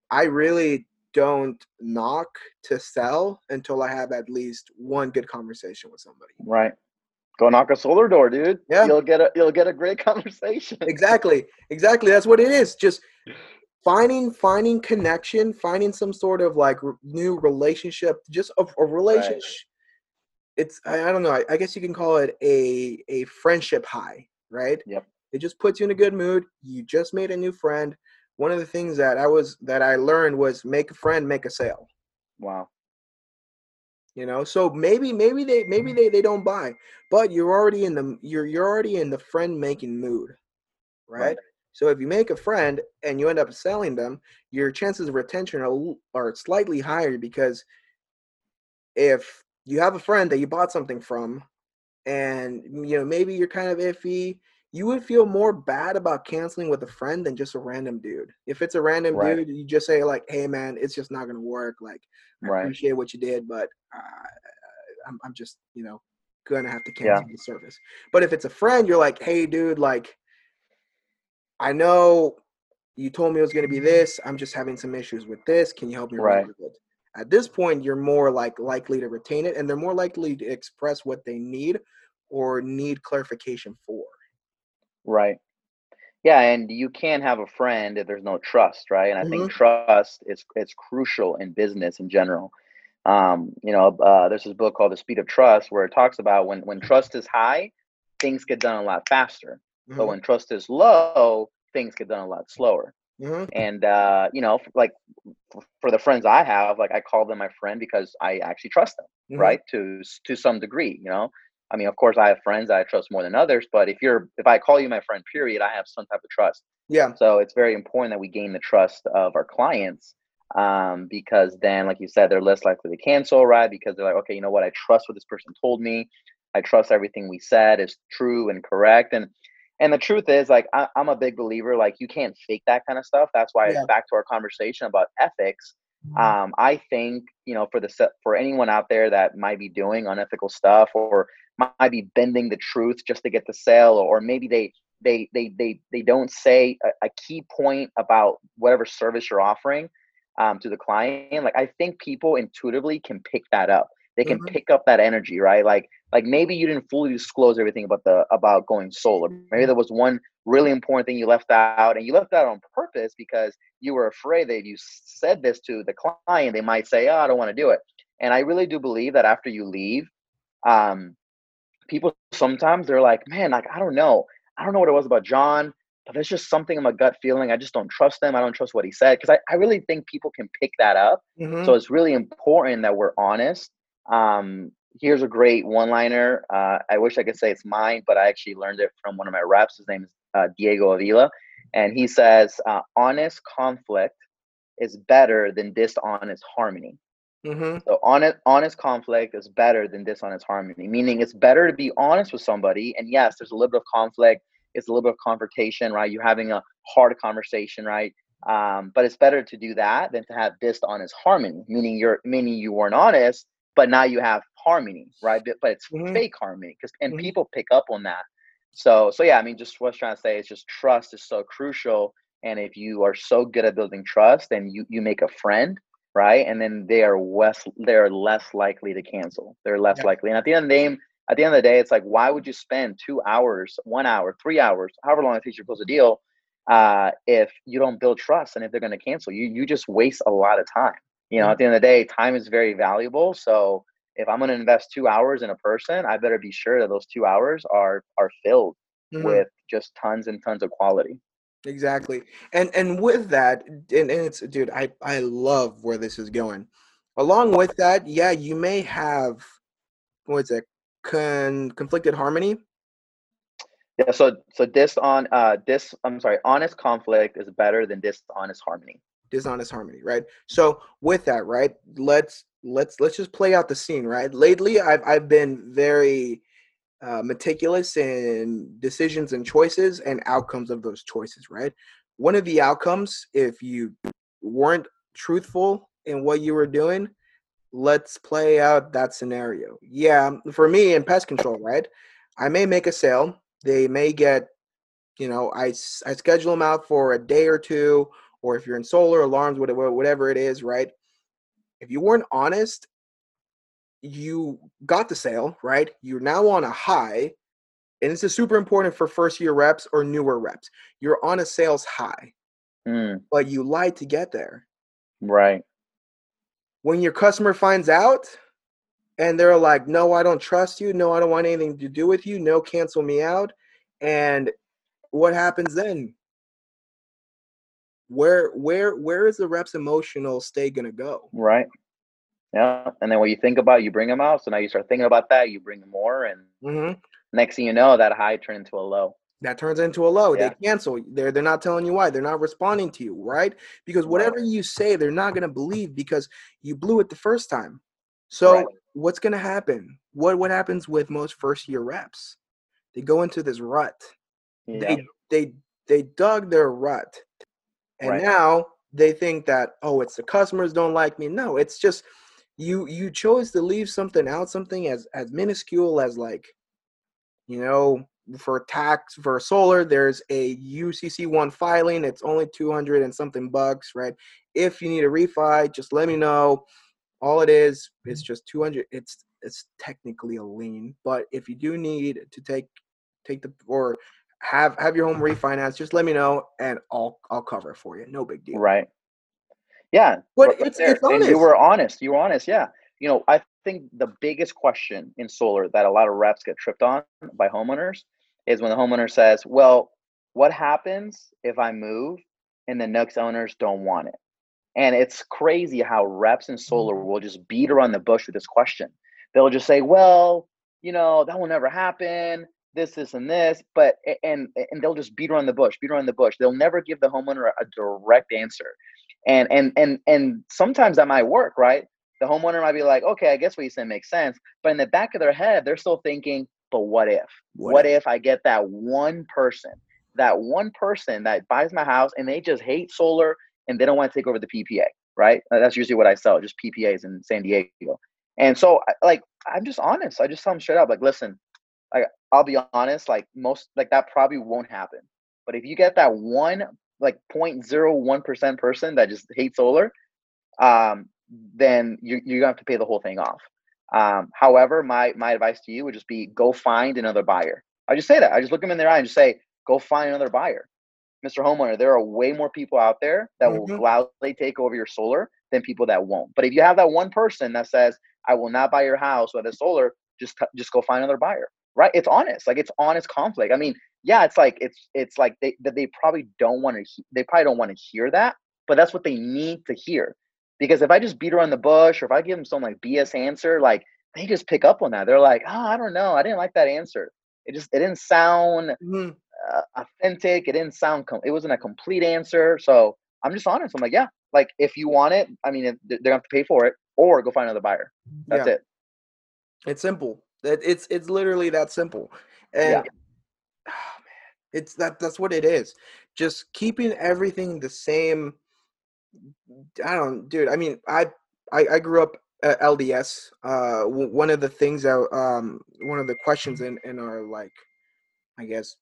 I really don't knock to sell until I have at least one good conversation with somebody. Right. Go knock a solar door, dude. Yeah. You'll get a you'll get a great conversation. Exactly. Exactly. That's what it is. Just finding finding connection, finding some sort of like r- new relationship, just a, a relationship it's I, I don't know. I, I guess you can call it a a friendship high, right? Yep. It just puts you in a good mood. You just made a new friend. One of the things that I was that I learned was make a friend, make a sale. Wow. You know, so maybe maybe they maybe mm. they, they don't buy, but you're already in the you're you're already in the friend making mood, right? Right. So if you make a friend and you end up selling them, your chances of retention are are slightly higher because if you have a friend that you bought something from and you know maybe you're kind of iffy you would feel more bad about canceling with a friend than just a random dude if it's a random Right. dude you just say like hey man it's just not gonna work like i Right. appreciate what you did but uh, I'm, I'm just you know gonna have to Yeah. cancel the service but if it's a friend you're like hey dude like i know you told me it was gonna be this i'm just having some issues with this can you help me Right. with it at this point you're more like likely to retain it and they're more likely to express what they need or need clarification for Right. Yeah, and you can't have a friend if there's no trust, right? And I think trust is it's crucial in business in general. Um, you know, uh, there's this book called The Speed of Trust where it talks about when when trust is high, things get done a lot faster. But Mhm, when trust is low, things get done a lot slower. mhm, And uh, you know, like for the friends I have, like I call them my friend because I actually trust them mhm. right to to some degree you know? I mean of course i have friends i trust more than others but if you're if i call you my friend period i have some type of trust. Yeah. So it's very important that we gain the trust of our clients um, because then like you said they're less likely to cancel right because they're like okay you know what? I trust what this person told me. I trust everything we said is true and correct. And and the truth is like I, i'm a big believer like you can't fake that kind of stuff that's why Yeah. back to our conversation about ethics um, I think you know for the for anyone out there that might be doing unethical stuff or might be bending the truth just to get the sale, or maybe they they they they they don't say a, a key point about whatever service you're offering um, to the client. Like I think people intuitively can pick that up. They can Mhm. pick up that energy, right? Like like maybe you didn't fully disclose everything about the about going solar. Maybe there was one really important thing you left out, and you left that on purpose because you were afraid that if you said this to the client, they might say, "Oh, I don't want to do it." And I really do believe that after you leave, um, people sometimes they're like, "Man, like I don't know, I don't know what it was about John, but there's just something in my gut feeling. I just don't trust them. I don't trust what he said." Because I, I really think people can pick that up. Mhm. So it's really important that we're honest. Um, here's a great one-liner. Uh, I wish I could say it's mine, but I actually learned it from one of my reps. His name is uh, Diego Avila, and he says, uh, "Honest conflict is better than dishonest harmony." Mhm. So honest, honest conflict is better than dishonest harmony. Meaning, it's better to be honest with somebody. And yes, there's a little bit of conflict. It's a little bit of confrontation, right? You're having a hard conversation, right? Um, but it's better to do that than to have dishonest harmony. Meaning, you're meaning you weren't honest, but now you have harmony, right? But, but it's Mhm. fake harmony because and Mhm. people pick up on that. So so yeah, I mean, just what I was trying to say is just trust is so crucial. And if you are so good at building trust, and you you make a friend right? And then they are less they're less likely to cancel. They're less Yeah. likely. And at the end of the day, at the end of the day, it's like why would you spend two hours, one hour, three hours, however long it takes you to close a deal, uh, if you don't build trust and if they're going to cancel you, you just waste a lot of time. You know, at the end of the day, time is very valuable. So if I'm going to invest two hours in a person, I better be sure that those two hours are are filled Mhm. with just tons and tons of quality. Exactly. And and with that, and, and it's dude, I I love where this is going. Along with that, yeah, you may have what's it? Con conflicted harmony. Yeah, so so this on uh this I'm sorry, honest conflict is better than dishonest harmony. Dishonest harmony right? So with that right let's let's let's just play out the scene right? Lately i've i've been very uh, meticulous in decisions and choices and outcomes of those choices right? One of the outcomes if you weren't truthful in what you were doing let's play out that scenario. Yeah for me in pest control right i may make a sale. They may get you know i i schedule them out for a day or two or if you're in solar alarms whatever whatever it is right if you weren't honest you got the sale right you're now on a high and this is super important for first year reps or newer reps you're on a sales high Mm, but you lied to get there right. when your customer finds out and they're like, "No, I don't trust you. No, I don't want anything to do with you. No, cancel me out." And what happens then? Where where where is the rep's emotional state gonna go? Right. Yeah. And then what you think about, you bring them out. So now you start thinking about that, you bring more, and hmm next thing you know, that high turned into a low. That turns into a low. Yeah. They cancel. They're they're not telling you why. They're not responding to you, right? Because Right. whatever you say, they're not gonna believe because you blew it the first time. So Right. what's gonna happen? What what happens with most first year reps? They go into this rut. Yeah. They they they dug their rut, and Right. now they think that oh, it's the customers don't like me. No, it's just you you chose to leave something out, something as as minuscule as like, you know, for tax for solar, there's a UCC one filing. It's only two hundred and something bucks, right? If you need a refi, just let me know. All it is, it's mm-hmm. just two hundred. It's it's technically a lien, but if you do need to take take the or have have your home refinanced, just let me know and I'll I'll cover it for you. No big deal. Right. Yeah. But it's- there. it's And you were honest. You were honest. Yeah. You know, I think the biggest question in solar that a lot of reps get tripped on by homeowners is when the homeowner says, Well, what happens if I move and the next owners don't want it? And it's crazy how reps in solar Mm-hmm. will just beat around the bush with this question. They'll just say, Well, you know, that will never happen. This, this, and this, but and and they'll just beat around the bush, beat around the bush. They'll never give the homeowner a direct answer and and and and sometimes that might work right the homeowner might be like okay i guess what you said makes sense but in the back of their head they're still thinking but what if What what, if? if? i get that one person that one person that buys my house and they just hate solar and they don't want to take over the ppa right that's usually what i sell just ppas in san diego and so like i'm just honest i just tell them straight up like listen i'll be honest like most like that probably won't happen but if you get that one like 0.01% person that just hates solar, um, then you, you're gonna have to pay the whole thing off. Um, however, my my advice to you would just be go find another buyer. I just say that. I just look them in their eye and just say, go find another buyer. Mr. Homeowner, there are way more people out there that will Mhm. gladly take over your solar than people that won't. But if you have that one person that says, I will not buy your house with a solar, just t- just go find another buyer. Right? It's honest. Like it's honest conflict. I mean, yeah, it's like it's it's like they that they probably don't want to he- they probably don't want to hear that, but that's what they need to hear. Because if I just beat around the bush or if I give them some like BS answer, like they just pick up on that. They're like, oh, I don't know, I didn't like that answer. It just it didn't sound Mhm. uh, authentic. It didn't sound com- it wasn't a complete answer. So I'm just honest. I'm like, yeah, like if you want it, I mean, they're gonna have to pay for it or go find another buyer. That's Yeah. it. It's simple. That it's it's literally that simple. And oh, man, it's that that's what it is. Just keeping everything the same. I don't, dude. I mean, I I, I grew up at LDS. Uh, w- one of the things that um one of the questions in in our like, I guess,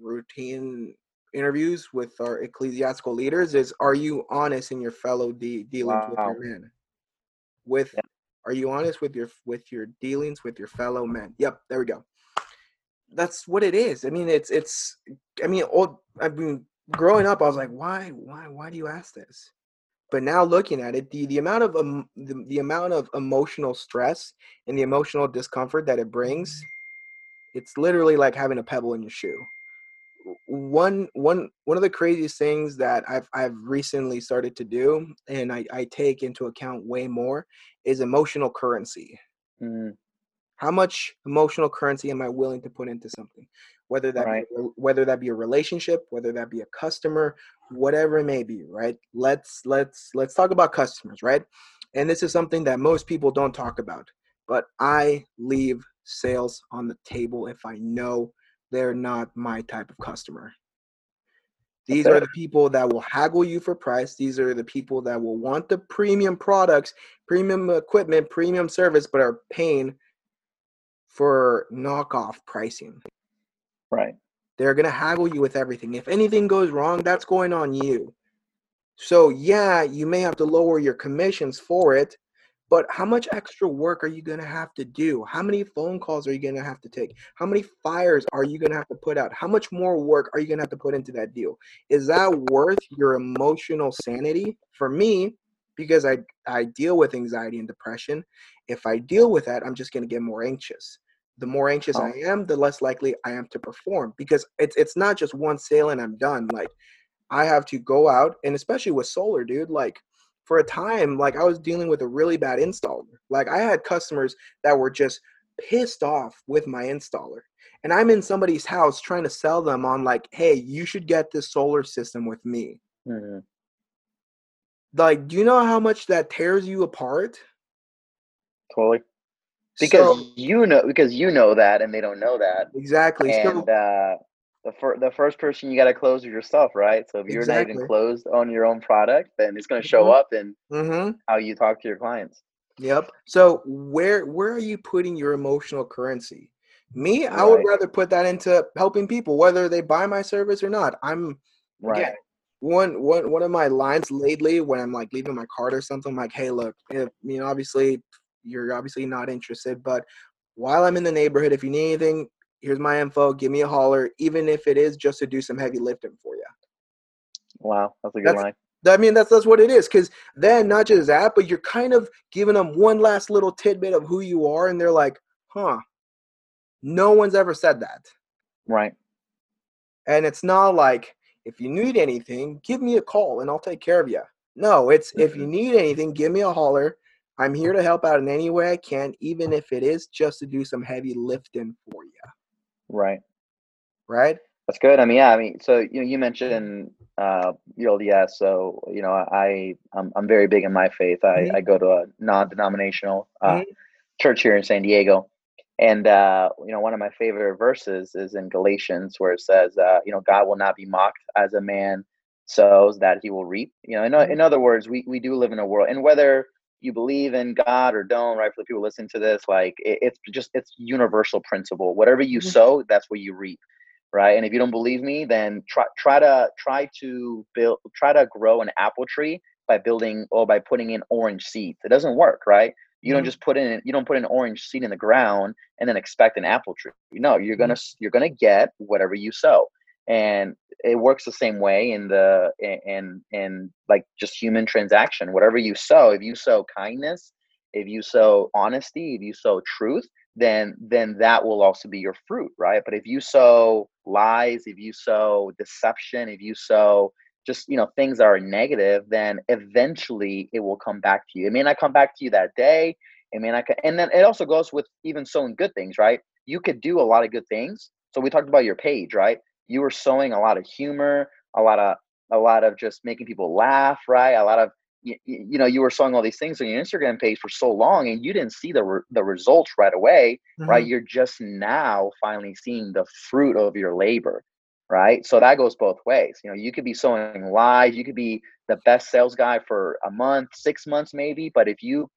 routine interviews with our ecclesiastical leaders is: Are you honest in your fellow de- dealings with your men? With Yeah. Are you honest with your with your dealings with your fellow men? Yep, there we go. That's what it is. I mean, it's it's. I mean, old. I've been growing up, I was like, why, why, why do you ask this? But now looking at it, the the amount of um, the, the amount of emotional stress and the emotional discomfort that it brings, it's literally like having a pebble in your shoe. One one one of the craziest things that I've I've recently started to do, and I, I take into account way more, is emotional currency Mhm. how much emotional currency am i willing to put into something whether that Right. be whether that be a relationship whether that be a customer whatever it may be right let's let's let's talk about customers right and this is something that most people don't talk about but i leave sales on the table if i know they're not my type of customer these are the people that will haggle you for price these are the people that will want the premium products premium equipment premium service but are paying for knockoff pricing. Right. They're going to haggle you with everything. If anything goes wrong, that's going on you. So, yeah, you may have to lower your commissions for it, but how much extra work are you going to have to do? How many phone calls are you going to have to take? How many fires are you going to have to put out? How much more work are you going to have to put into that deal? Is that worth your emotional sanity? For me, because I I deal with anxiety and depression. If I deal with that, I'm just going to get more anxious. The more anxious Oh. I am, the less likely I am to perform because it's it's not just one sale and I'm done. Like I have to go out and especially with solar, dude, like for a time like I was dealing with a really bad installer. Like I had customers that were just pissed off with my installer. And I'm in somebody's house trying to sell them on like, "Hey, you should get this solar system with me." Mhm. Like, do you know how much that tears you apart? Totally. Because So- you know, because you know that, and they don't know that. exactly. And so uh, the fir- the first person you got to close is yourself, right? So if you're not even closed on your own product, then it's going to show Mhm. up in hmm how you talk to your clients. Yep. So where where are you putting your emotional currency? Me, I would rather put that into helping people, whether they buy my service or not. I'm Right. Again, one one one of my lines lately when I'm like leaving my card or something, I'm like, hey, look, if you know, obviously you're obviously not interested, but while I'm in the neighborhood, if you need anything, here's my info. Give me a holler, even if it is just to do some heavy lifting for you. Wow, that's a good That's- line. I mean, that's that's what it is. Because then, not just that, but you're kind of giving them one last little tidbit of who you are, and they're like, "Huh." No one's ever said that, Right. and it's not like if you need anything, give me a call and I'll take care of you. No, it's if you mm-hmm. need anything, give me a holler. I'm here to help out in any way I can, even if it is just to do some heavy lifting for you. Right. Right? That's good. I mean, yeah. I mean, so you know, you mentioned uh, ULDS. So you know, I I'm, I'm very big in my faith. I, Mhm. I go to a non-denominational uh, Mhm. church here in San Diego, and uh, you know, one of my favorite verses is in Galatians, where it says, uh, you know, God will not be mocked, as a man sows, that he will reap. You know, in, Mhm. in other words, we we do live in a world, and whether you believe in God or don't, right? For the people listening to this, like it, it's just it's universal principle. Whatever you Mhm. sow, that's what you reap right? And if you don't believe me, then try try to try to build try to grow an apple tree by building or by putting in orange seeds. It doesn't work, right? You don't Mhm. just put in you don't put an orange seed in the ground and then expect an apple tree. No, you're gonna s you're gonna get whatever you sow, and it works the same way in the in in like just human transaction. Whatever you sow, if you sow kindness, if you sow honesty, if you sow truth, then then that will also be your fruit right? But if you sow lies if you sow deception if you sow just you know things that are negative then eventually it will come back to you. It may not come back to you that day it may not co- and then it also goes with even sowing good things right? You could do a lot of good things. So we talked about your page right you were sowing a lot of humor a lot of a lot of just making people laugh right? A lot of you, you know you were sowing all these things on your instagram page for so long and you didn't see the re- the results right away right? Mhm. you're just now finally seeing the fruit of your labor right? So that goes both ways you know you could be sowing lies you could be the best sales guy for a month six months maybe but if you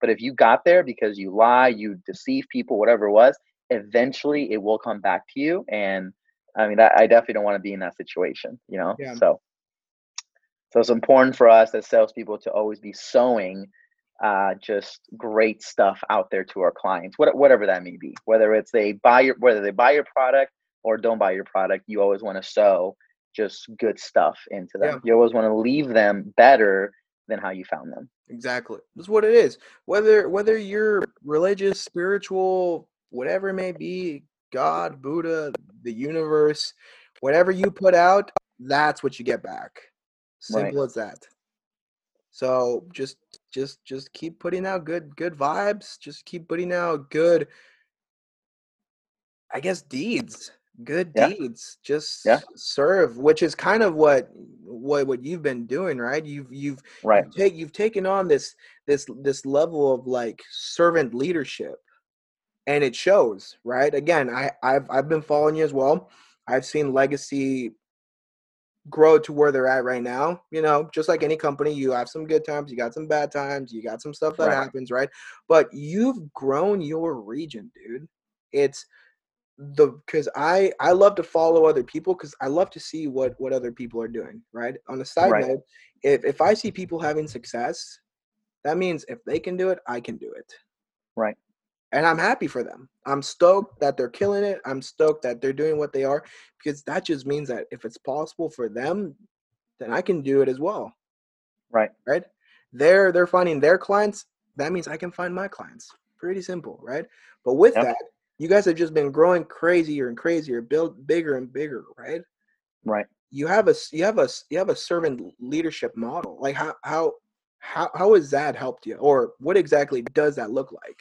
but if you got there because you lie you deceive people whatever it was eventually it will come back to you and i mean i definitely don't want to be in that situation you know Yeah. so so it's important for us as salespeople to always be sowing uh, just great stuff out there to our clients, what, whatever that may be. Whether it's they buy your whether they buy your product or don't buy your product, you always want to sow just good stuff into them. Yeah. You always want to leave them better than how you found them. Exactly. That's what it is. Whether whether you're religious, spiritual, whatever it may be, God, Buddha, the universe, whatever you put out, that's what you get back. Right. Simple as that. So just just just keep putting out good good vibes. Just keep putting out good I guess deeds. Good Yeah. deeds. Just Yeah. serve, which is kind of what what what you've been doing, right? You've you've Right. you've take you've taken on this this this level of like servant leadership and it shows right again i i've i've been following you as well i've seen legacy grow to where they're at right now you know just like any company you have some good times you got some bad times you got some stuff that Right. happens right but you've grown your region dude it's the because i i love to follow other people because i love to see what what other people are doing right on a side Right. note if if i see people having success that means if they can do it i can do it Right. And i'm happy for them i'm stoked that they're killing it i'm stoked that they're doing what they are because that just means that if it's possible for them then i can do it as well Right. right they're they're finding their clients. That means I can find my clients. Pretty simple, right? But with Yep. that, you guys have just been growing crazier and crazier, build bigger and bigger, right? Right. You have a you have a you have a servant leadership model. Like how how how how has that helped you, or what exactly does that look like?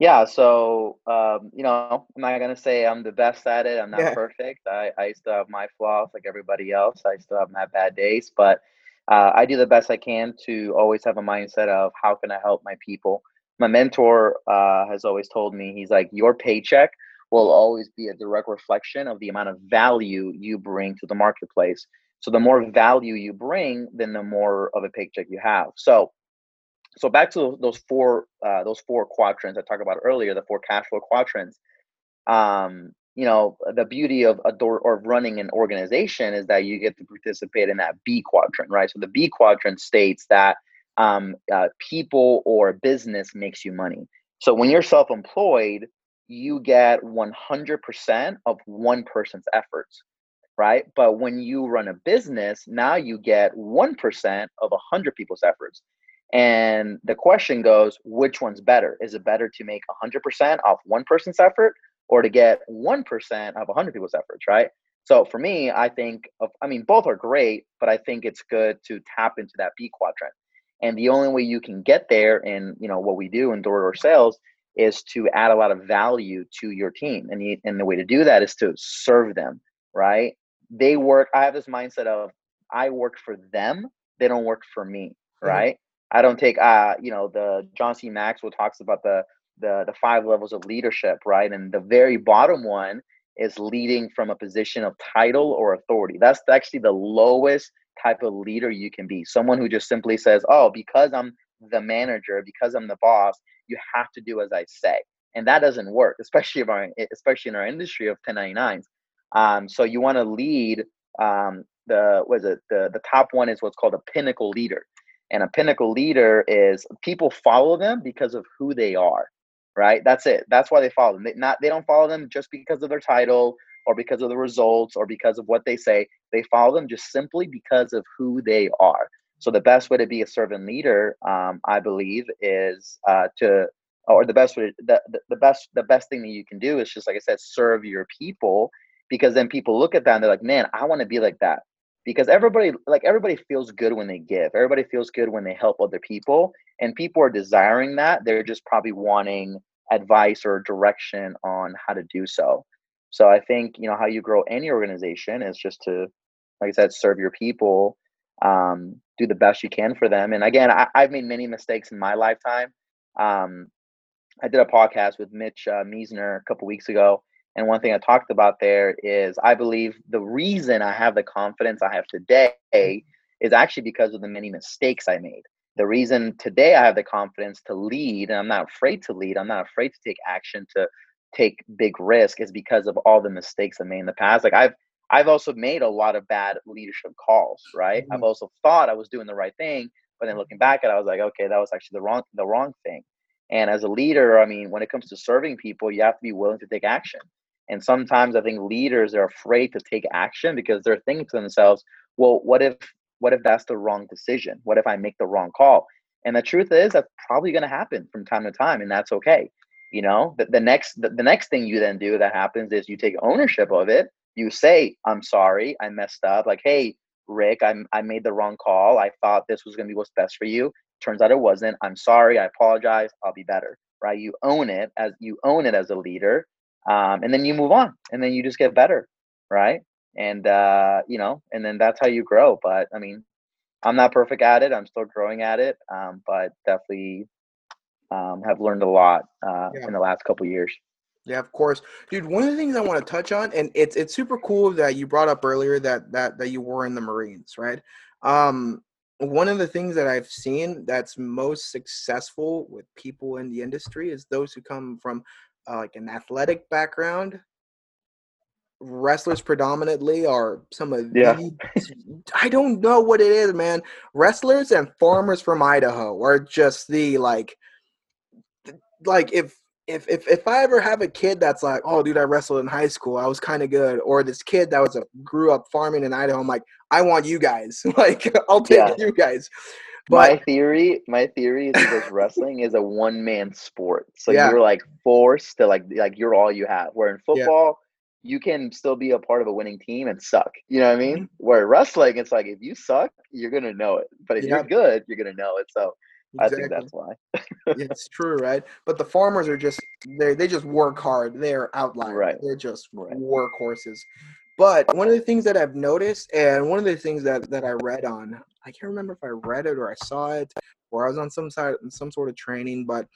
Yeah, so um, you know, I'm not gonna say I'm the best at it. I'm not Yeah. perfect. I, I still have my flaws like everybody else. I still have my bad days, but uh, I do the best I can to always have a mindset of how can I help my people. My mentor uh, has always told me, he's like, your paycheck will always be a direct reflection of the amount of value you bring to the marketplace. So the more value you bring, then the more of a paycheck you have. So so back to those four uh, those four quadrants I talked about earlier, the four cash flow quadrants. Um, you know, the beauty of a door or running an organization is that you get to participate in that B quadrant, right? So the B quadrant states that um, uh, people or business makes you money. So when you're self-employed, you get 100% of one person's efforts, right? But when you run a business, now you get 1% of 100 people's efforts. And the question goes, which one's better? Is it better to make 100% off one person's effort or to get 1% of 100 people's efforts, right? So for me, I think, of, I mean, both are great, but I think it's good to tap into that B quadrant. And the only way you can get there in, you know, what we do in door-to-door sales is to add a lot of value to your team. And, the, and the way to do that is to serve them, right? They work, I have this mindset of I work for them, they don't work for me, Mhm. right? I don't take uh, you know, the John C. Maxwell talks about the the the five levels of leadership, right? And the very bottom one is leading from a position of title or authority. That's actually the lowest type of leader you can be. Someone who just simply says, "Oh, because I'm the manager, because I'm the boss, you have to do as I say." And that doesn't work, especially our especially in our industry of 1099s. Um, so you want to lead um, the was it the the top one is what's called a pinnacle leader and a pinnacle leader is people follow them because of who they are right? That's it. That's why they follow them. They not they don't follow them just because of their title or because of the results or because of what they say. They follow them just simply because of who they are. So the best way to be a servant leader um, i believe is uh, to or the best way the, the, the best the best thing that you can do is just like i said serve your people because then people look at that and they're like man i want to be like that because everybody like everybody feels good when they give. Everybody feels good when they help other people and people are desiring that. They're just probably wanting advice or direction on how to do so. So i think you know how you grow any organization is just to like i said serve your people um, do the best you can for them. And again I, i've made many mistakes in my lifetime. Um, i did a podcast with mitch uh, Miesner a couple weeks ago and one thing I talked about there is I believe the reason I have the confidence I have today is actually because of the many mistakes I made. The reason today I have the confidence to lead and I'm not afraid to lead, I'm not afraid to take action, to take big risk is because of all the mistakes I made in the past. Like I've I've also made a lot of bad leadership calls, right? Mhm. I've also thought I was doing the right thing, but then looking back at it, I was like, okay, that was actually the wrong the wrong thing. And as a leader, I mean, when it comes to serving people, you have to be willing to take action. And sometimes I think leaders are afraid to take action because they're thinking to themselves, well, what if what if that's the wrong decision? What if I make the wrong call? And the truth is that's probably going to happen from time to time and that's okay. You know, the, the next the, the next thing you then do that happens is you take ownership of it. You say, "I'm sorry, I messed up." Like, "Hey, Rick, I I made the wrong call. I thought this was going to be what's best for you. Turns out it wasn't. I'm sorry. I apologize. I'll be better." Right? You own it as you own it as a leader um, and then you move on and then you just get better right and uh, you know and then that's how you grow but i mean i'm not perfect at it i'm still growing at it um, but definitely um, have learned a lot uh, Yeah. in the last couple years Yeah, of course, dude. One of the things I want to touch on, and it's it's super cool that you brought up earlier that that that you were in the Marines, right? Um, one of the things that I've seen that's most successful with people in the industry is those who come from uh, like an athletic background. Wrestlers predominantly are some of Yeah. the. I don't know what it is, man. Wrestlers and farmers from Idaho are just the like like if if if if I ever have a kid that's like, oh, dude, I wrestled in high school, I was kind of good, or this kid that was a grew up farming in Idaho, I'm like, I want you guys. Like I'll take Yeah. you guys. My theory, my theory is because wrestling is a one man sport. So Yeah. you're like forced to like like you're all you have. Where in Yeah. football, you can still be a part of a winning team and suck. You know what I mean? Mm-hmm. Where wrestling, it's like if you suck, you're gonna know it. But if Yeah. you're good, you're gonna know it. So I think exactly. that's why. it's true, right? But the farmers are just they they just work hard. They're outliers. Right. They're just Right. workhorses. But one of the things that I've noticed, and one of the things that that I read on, I can't remember if I read it or I saw it or I was on some side some sort of training, but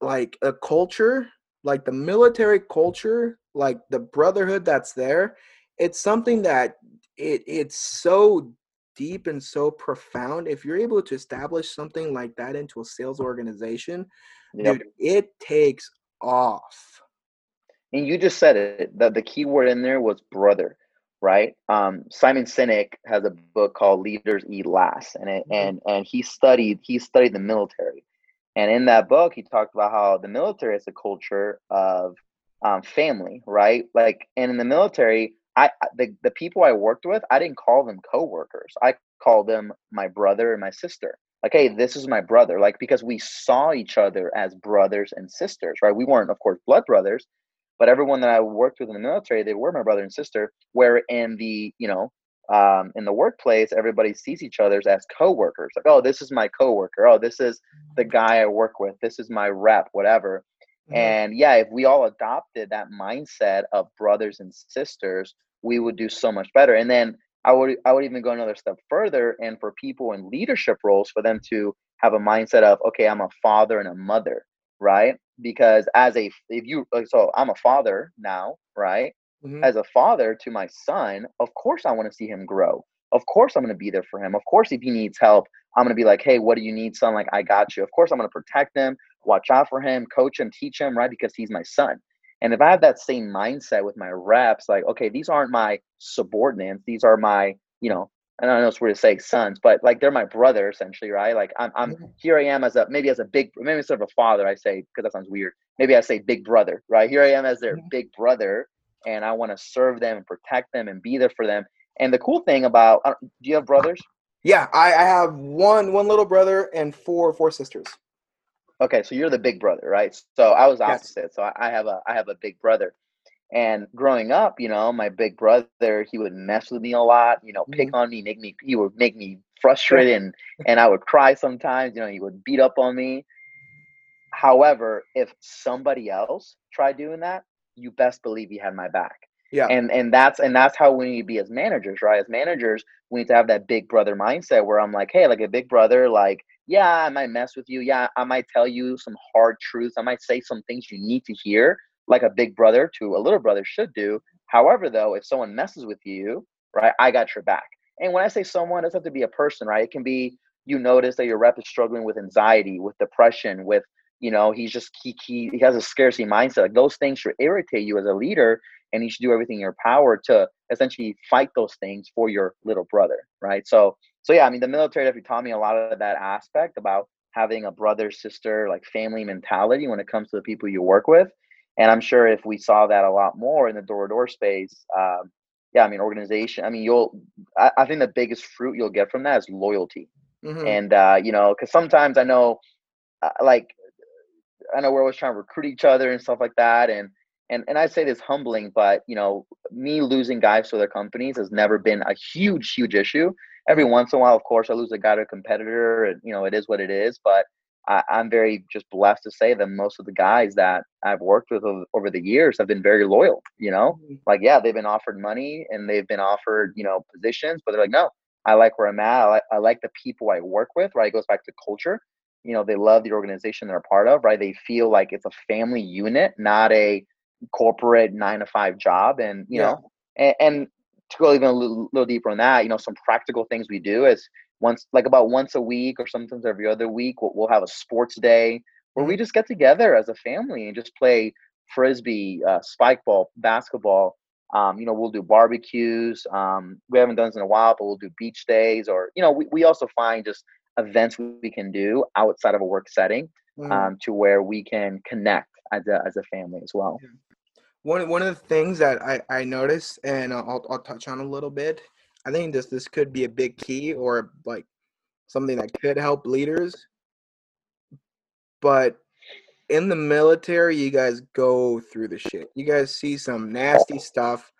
like a culture, like the military culture, like the brotherhood that's there, it's something that it it's so deep and so profound. If you're able to establish something like that into a sales organization, Yep. dude, it takes off. And you just said it. that the key word in there was brother, right? Um, Simon Sinek has a book called Leaders Eat Last, and it, Mhm. and and he studied he studied the military, and in that book he talked about how the military is a culture of um, family, right? Like, and in the military, I- the the people I worked with, I didn't call them coworkers. I called them my brother and my sister. Like, hey, this is my brother. Like, because we saw each other as brothers and sisters, right? We weren't, of course, blood brothers, but everyone that I worked with in the military, they were my brother and sister. Where in the, you know, um, in the workplace, everybody sees each other as coworkers. Like, oh, this is my coworker. Oh, this is the guy I work with. This is my rep, whatever. Mhm. And yeah, if we all adopted that mindset of brothers and sisters, we would do so much better. And then I would I would even go another step further and for people in leadership roles for them to have a mindset of okay, I'm a father and a mother, right? Because as a if you like, so I'm a father now, right? Mhm. As a father to my son, of course I want to see him grow. Of course I'm going to be there for him. Of course if he needs help, I'm going to be like, "Hey, what do you need, son? Like I got you." Of course I'm going to protect him, watch out for him, coach him, teach him, right? Because he's my son. And if I have that same mindset with my reps, like, okay, these aren't my subordinates, these are my, you know, I don't know it's weird to say sons, but like they're my brother essentially, right? Like I'm, I'm here. I am as a maybe as a big, maybe instead of a father, I say because that sounds weird. Maybe I say big brother, right? Here I am as their big brother, and I want to serve them and protect them and be there for them. And the cool thing about, uh, do you have brothers? Yeah, I, I have one one little brother and four four sisters. Okay, so you're the big brother, right? So I was Yes. opposite. So I, I have a I have a big brother. And growing up, you know, my big brother, he would mess with me a lot, you know, pick Mhm. on me, make me he would make me frustrated and and I would cry sometimes, you know, he would beat up on me. However, if somebody else tried doing that, you best believe he had my back. Yeah. And and that's and that's how we need to be as managers, right? As managers, we need to have that big brother mindset where I'm like, hey, like a big brother, like, yeah, I might mess with you. Yeah, I might tell you some hard truths. I might say some things you need to hear, like a big brother to a little brother should do. However, though, if someone messes with you, right, I got your back. And when I say someone, it doesn't have to be a person, right? It can be you notice that your rep is struggling with anxiety, with depression, with you know, he's just he he, he has a scarcity mindset. Like those things should irritate you as a leader, and you should do everything in your power to essentially fight those things for your little brother, right? So so yeah, I mean the military definitely taught me a lot of that aspect about having a brother, sister, like family mentality when it comes to the people you work with. And I'm sure if we saw that a lot more in the door to door space, um, yeah, I mean organization. I mean you'll I, I think the biggest fruit you'll get from that is loyalty. Mhm. And uh, you know, because sometimes I know uh, like I know we're always trying to recruit each other and stuff like that. And and and I say this humbling, but you know, me losing guys to other companies has never been a huge, huge issue. Every once in a while, of course, I lose a guy to a competitor, and you know, it is what it is. But I, I'm very just blessed to say that most of the guys that I've worked with over, the years have been very loyal. You know, Mhm. like yeah, they've been offered money and they've been offered you know positions, but they're like, no, I like where I'm at. I like, I like the people I work with. Right, it goes back to culture you know they love the organization they're a part of right they feel like it's a family unit not a corporate nine to five job and you Yeah. know and, and to go even a little, little deeper on that you know some practical things we do is once like about once a week or sometimes every other week we'll, we'll have a sports day where we just get together as a family and just play frisbee uh, spike ball basketball um, you know we'll do barbecues um, we haven't done this in a while but we'll do beach days or you know we, we also find just events we can do outside of a work setting Mhm. um, to where we can connect as a, as a family as well. one one of the things that I I noticed, and I'll I'll touch on a little bit. I think this this could be a big key or like something that could help leaders. But in the military, you guys go through the shit. You guys see some nasty stuff.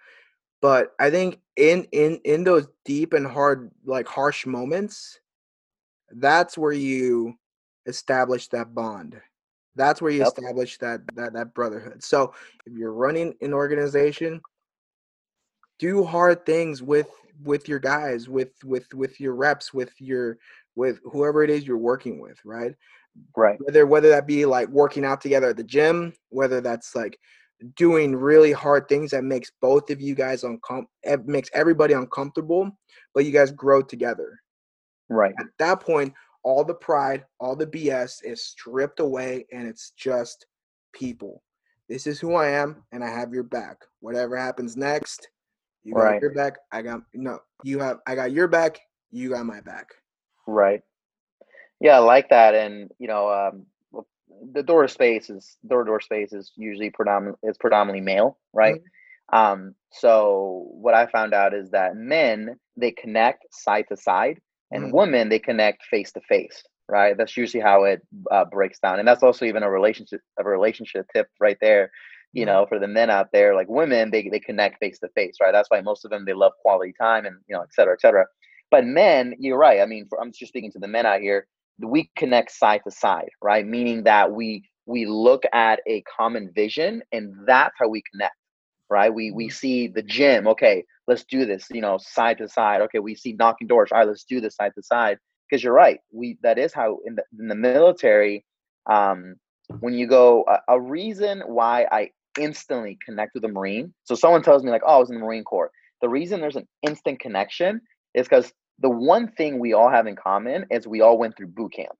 But I think in in in those deep and hard like harsh moments, that's where you establish that bond. That's where you Yep. establish that that that brotherhood. So if you're running an organization, do hard things with with your guys, with with with your reps, with your with whoever it is you're working with, right? Right. Whether whether that be like working out together at the gym, whether that's like doing really hard things that makes both of you guys uncom ev- makes everybody uncomfortable, but you guys grow together. Right. At that point, all the pride, all the BS is stripped away and it's just people. This is who I am and I have your back. Whatever happens next, you got Right. your back. I got no, you have I got your back, you got my back. Right. Yeah, I like that. And you know, um, the door space is door to door space is usually predominant is predominantly male, right? Um, so what I found out is that men they connect side to side, and Mhm. women they connect face to face, right? That's usually how it uh, breaks down, and that's also even a relationship a relationship tip right there. You know, for the men out there, like women, they they connect face to face, right? That's why most of them they love quality time and you know, et cetera, et cetera. But men, you're right. I mean, for, I'm just speaking to the men out here. We connect side to side, right? Meaning that we we look at a common vision, and that's how we connect, right? We we Mhm. see the gym. Okay, let's do this. You know, side to side. Okay, we see knocking doors. All right, let's do this side to side. Because you're right. We that is how in the in the military, um, when you go a, a reason why I instantly connect with a Marine. So someone tells me like, "Oh, I was in the Marine Corps." The reason there's an instant connection is because the one thing we all have in common is we all went through boot camp,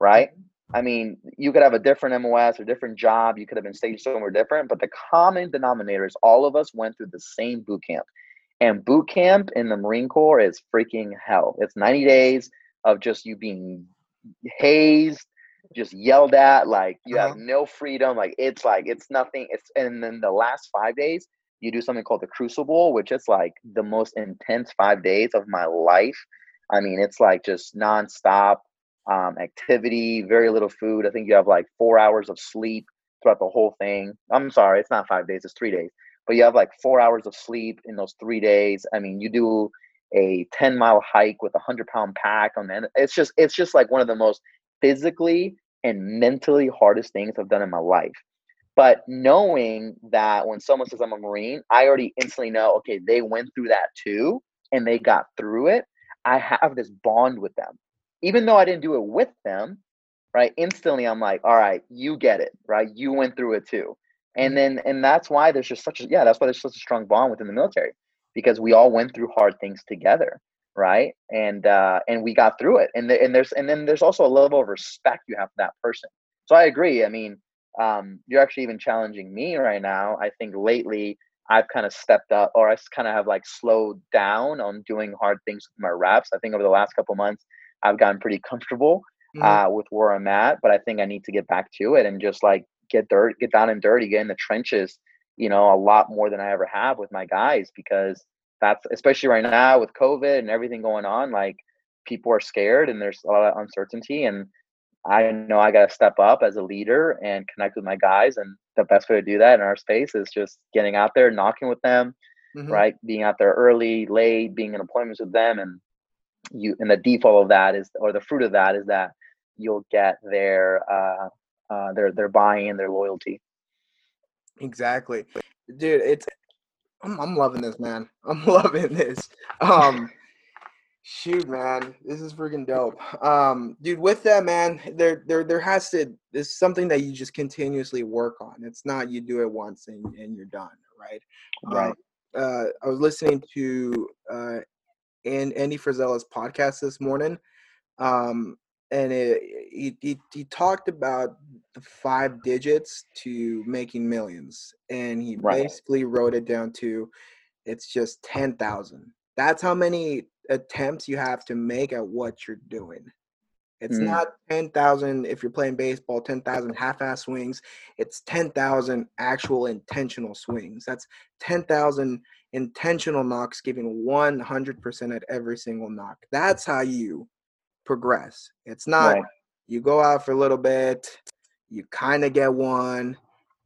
right? Mm-hmm. I mean, you could have a different MOS or different job. You could have been staged somewhere different, but the common denominator is all of us went through the same boot camp. And boot camp in the Marine Corps is freaking hell. It's 90 days of just you being hazed, just yelled at, like you have Uh-huh. no freedom. Like it's like it's nothing. It's and then the last five days, you do something called the Crucible, which is like the most intense five days of my life. I mean, it's like just nonstop um, activity, very little food. I think you have like four hours of sleep throughout the whole thing. I'm sorry, it's not five days, it's three days. But you have like four hours of sleep in those three days. I mean, you do a 10 mile hike with a hundred pound pack on the end. It's just it's just like one of the most physically and mentally hardest things I've done in my life. But knowing that when someone says I'm a Marine, I already instantly know, okay, they went through that too and they got through it. I have this bond with them. Even though I didn't do it with them, right? Instantly I'm like, all right, you get it, right? You went through it too. And mm-hmm. then and that's why there's just such a yeah, that's why there's such a strong bond within the military because we all went through hard things together, right? And uh and we got through it. And the, and there's and then there's also a level of respect you have for that person. So I agree. I mean, um, you're actually even challenging me right now. I think lately I've kind of stepped up, or I kind of have like slowed down on doing hard things with my reps. I think over the last couple months, I've gotten pretty comfortable Mhm. uh, with where I'm at, but I think I need to get back to it and just like get dirt, get down and dirty, get in the trenches, you know, a lot more than I ever have with my guys because that's especially right now with COVID and everything going on, like people are scared and there's a lot of uncertainty and I know I got to step up as a leader and connect with my guys. And the best way to do that in our space is just getting out there, knocking with them, Mhm. right? Being out there early, late, being in appointments with them. And you, and the default of that is, or the fruit of that is that you'll get their, uh, uh, their, their buy-in, their loyalty. Exactly. Dude, it's I'm I'm loving this, man. I'm loving this. Um shoot, man. This is freaking dope. Um dude, with that, man, there there there has to there's something that you just continuously work on. It's not you do it once and, and you're done, right? Right. Um, uh I was listening to uh and Andy Frisella's podcast this morning. Um and it, he, he he talked about the five digits to making millions, and he Right. basically wrote it down to it's just ten thousand. That's how many attempts you have to make at what you're doing. It's Mm. not ten thousand if you're playing baseball, ten thousand half-ass swings. It's ten thousand actual intentional swings. That's ten thousand intentional knocks, giving 100% at every single knock. That's how you progress. It's not right. you go out for a little bit, you kind of get one,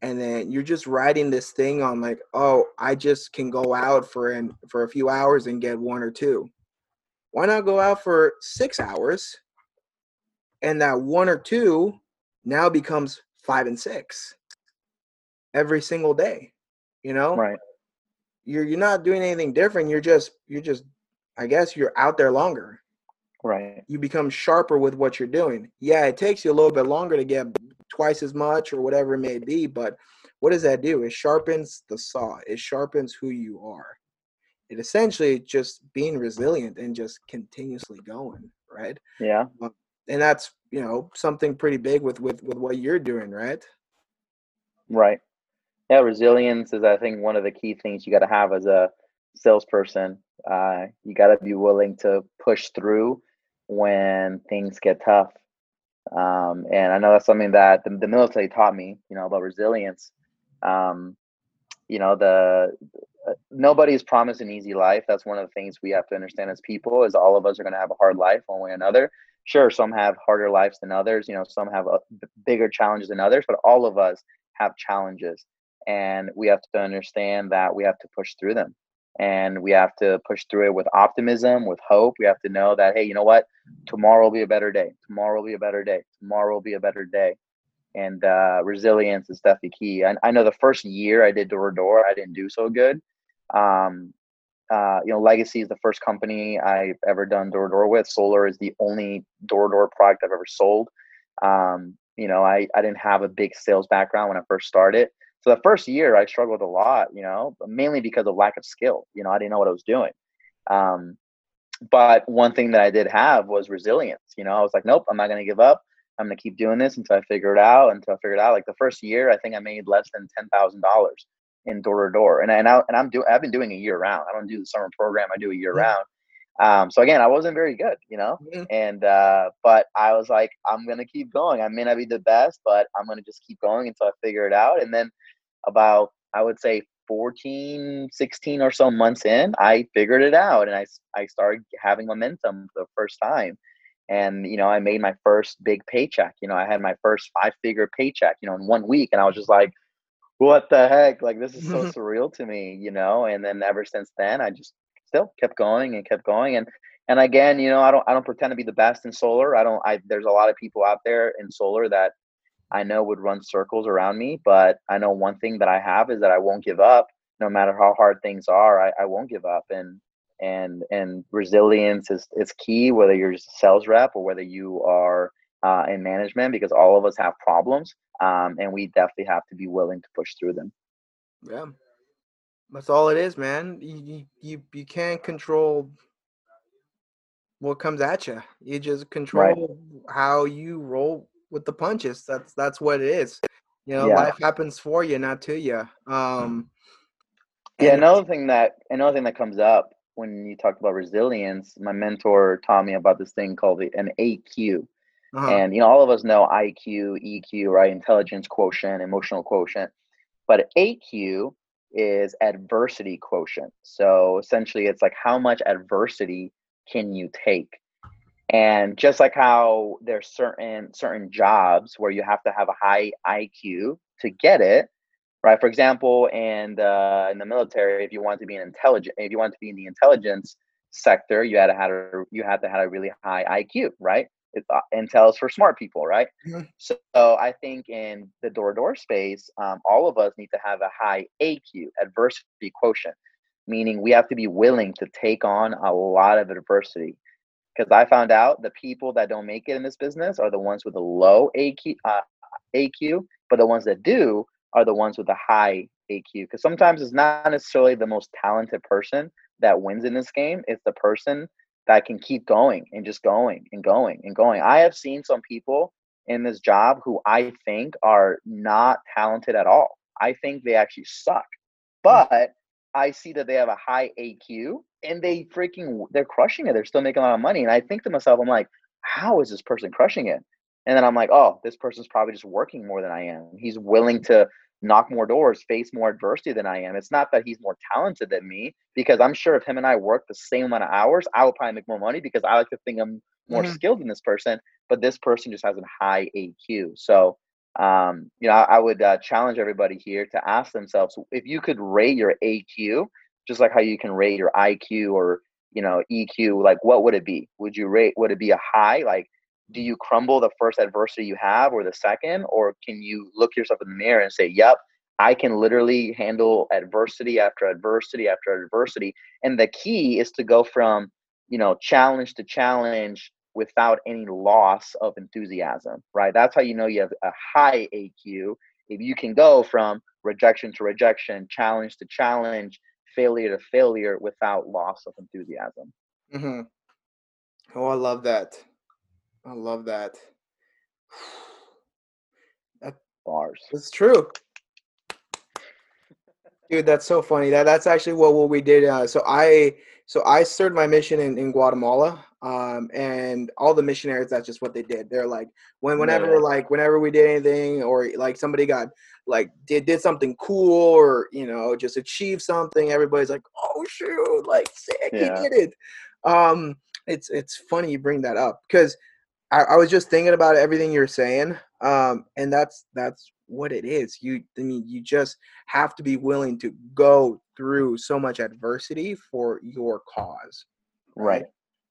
and then you're just riding this thing on like, oh, I just can go out for an for a few hours and get one or two. Why not go out for six hours? And that one or two now becomes five and six every single day. You know? Right. You're you're not doing anything different. You're just you're just I guess you're out there longer. Right. You become sharper with what you're doing. Yeah, it takes you a little bit longer to get twice as much or whatever it may be, but what does that do? It sharpens the saw. It sharpens who you are. It essentially just being resilient and just continuously going, right? Yeah. Um, and that's you know something pretty big with with with what you're doing, right? Right. Yeah, resilience is I think one of the key things you got to have as a salesperson. Uh, you got to be willing to push through when things get tough. Um, and I know that's something that the, the military taught me, you know, about resilience. Um, you know, the uh, nobody's promised an easy life. That's one of the things we have to understand as people is all of us are going to have a hard life one way or another. Sure, some have harder lives than others. You know, some have uh, bigger challenges than others, but all of us have challenges, and we have to understand that we have to push through them and we have to push through it with optimism with hope. We have to know that hey you know what? Tomorrow will be a better day. Tomorrow will be a better day. Tomorrow will be a better day. And uh, resilience is definitely key. I, I know the first year i did door to door i didn't do so good. Um, uh, you know legacy is the first company i've ever done door to door with. Solar is the only door to door product i've ever sold. Um, you know I, I didn't have a big sales background when i first started so the first year I struggled a lot, you know, mainly because of lack of skill. You know, I didn't know what I was doing. Um, but one thing that I did have was resilience. You know, I was like, nope, I'm not going to give up. I'm going to keep doing this until I figure it out. Until I figure it out. Like the first year, I think I made less than ten thousand dollars in door to door, and and I and I'm doing. I've been doing a year round. I don't do the summer program. I do a year round. Um, so again, I wasn't very good, you know, mm-hmm. and uh, but I was like, I'm gonna keep going. I may not be the best, but I'm gonna just keep going until I figure it out. And then about I would say 14, 16 or so months in, I figured it out and I, I started having momentum for the first time. And, you know, I made my first big paycheck. You know, I had my first five figure paycheck, you know, in one week. And I was just like, what the heck? Like, this is so surreal to me, you know? And then ever since then, I just still kept going and kept going. And, and again, you know, I don't, I don't pretend to be the best in solar. I don't, I, there's a lot of people out there in solar that I know would run circles around me. But I know one thing that I have is that I won't give up, no matter how hard things are. I, I won't give up, and and and resilience is is key. Whether you're a sales rep or whether you are uh, in management, because all of us have problems, um, and we definitely have to be willing to push through them. Yeah, that's all it is, man. You you you can't control what comes at you. You just control right. how you roll with the punches. That's that's what it is. You know, yeah. life happens for you, not to you. Um, yeah, another thing that another thing that comes up when you talk about resilience, my mentor taught me about this thing called the, an AQ. Uh-huh. And you know, all of us know IQ, EQ, right? Intelligence quotient, emotional quotient. But AQ is adversity quotient. So essentially it's like how much adversity can you take? And just like how there's certain certain jobs where you have to have a high IQ to get it, right? For example, in the in the military, if you want to be an intelligent, if you want to be in the intelligence sector, you had to have a, you had to have a really high IQ, right? It, uh, Intel is for smart people, right? Mm-hmm. So, so, I think in the door to door space, um, all of us need to have a high AQ, adversity quotient, meaning we have to be willing to take on a lot of adversity because I found out the people that don't make it in this business are the ones with a low AQ, uh, AQ, but the ones that do are the ones with a high AQ. Because sometimes it's not necessarily the most talented person that wins in this game; it's the person that can keep going and just going and going and going. I have seen some people in this job who I think are not talented at all. I think they actually suck, hmm. but I see that they have a high AQ and they freaking they're crushing it. They're still making a lot of money. And I think to myself, I'm like, how is this person crushing it? And then I'm like, oh, this person's probably just working more than I am. He's willing to knock more doors, face more adversity than I am. It's not that he's more talented than me, because I'm sure if him and I work the same amount of hours, I would probably make more money because I like to think I'm more mm-hmm. skilled than this person. But this person just has a high AQ. So, um, you know, I, I would uh, challenge everybody here to ask themselves if you could rate your AQ, just like how you can rate your IQ or you know EQ, like what would it be? Would you rate? Would it be a high, like do you crumble the first adversity you have or the second or can you look yourself in the mirror and say yep i can literally handle adversity after adversity after adversity and the key is to go from you know challenge to challenge without any loss of enthusiasm right that's how you know you have a high aq if you can go from rejection to rejection challenge to challenge failure to failure without loss of enthusiasm mm-hmm. oh i love that I love that. That bars. It's true. Dude, that's so funny. That that's actually what, what we did. Uh, so I so I served my mission in, in Guatemala. Um, and all the missionaries, that's just what they did. They're like, when whenever yeah. like whenever we did anything or like somebody got like did did something cool or you know just achieved something, everybody's like, oh shoot, like sick, yeah. he did it. Um, it's it's funny you bring that up because I, I was just thinking about everything you're saying, um, and that's that's what it is. You, I mean, you just have to be willing to go through so much adversity for your cause. Right. right.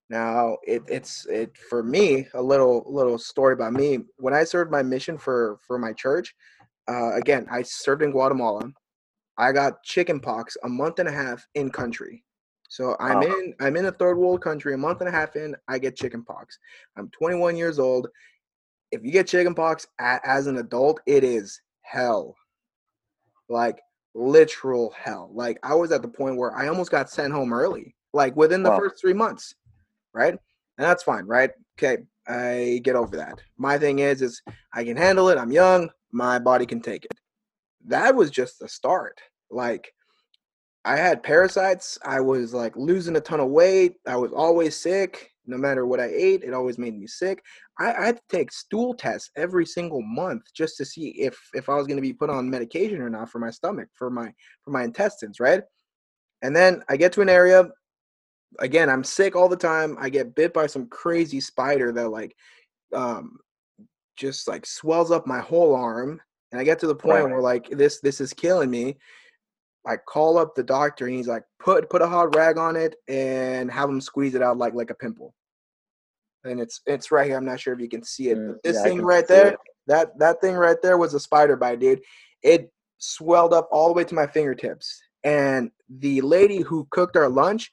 Now, it, it's it for me a little little story about me. When I served my mission for for my church, uh, again, I served in Guatemala. I got chicken pox a month and a half in country. So I'm in I'm in a third world country. A month and a half in, I get chickenpox. I'm 21 years old. If you get chickenpox as an adult, it is hell. Like literal hell. Like I was at the point where I almost got sent home early, like within the first three months, right? And that's fine, right? Okay, I get over that. My thing is, is I can handle it. I'm young. My body can take it. That was just the start. Like I had parasites. I was like losing a ton of weight. I was always sick. No matter what I ate, it always made me sick. I, I had to take stool tests every single month just to see if if I was going to be put on medication or not for my stomach, for my for my intestines, right? And then I get to an area. Again, I'm sick all the time. I get bit by some crazy spider that like, um, just like swells up my whole arm, and I get to the point right. where like this this is killing me I call up the doctor and he's like, put put a hot rag on it and have him squeeze it out like like a pimple. And it's it's right here. I'm not sure if you can see it. But this yeah, thing right there, it. that that thing right there was a spider bite, dude. It swelled up all the way to my fingertips. And the lady who cooked our lunch,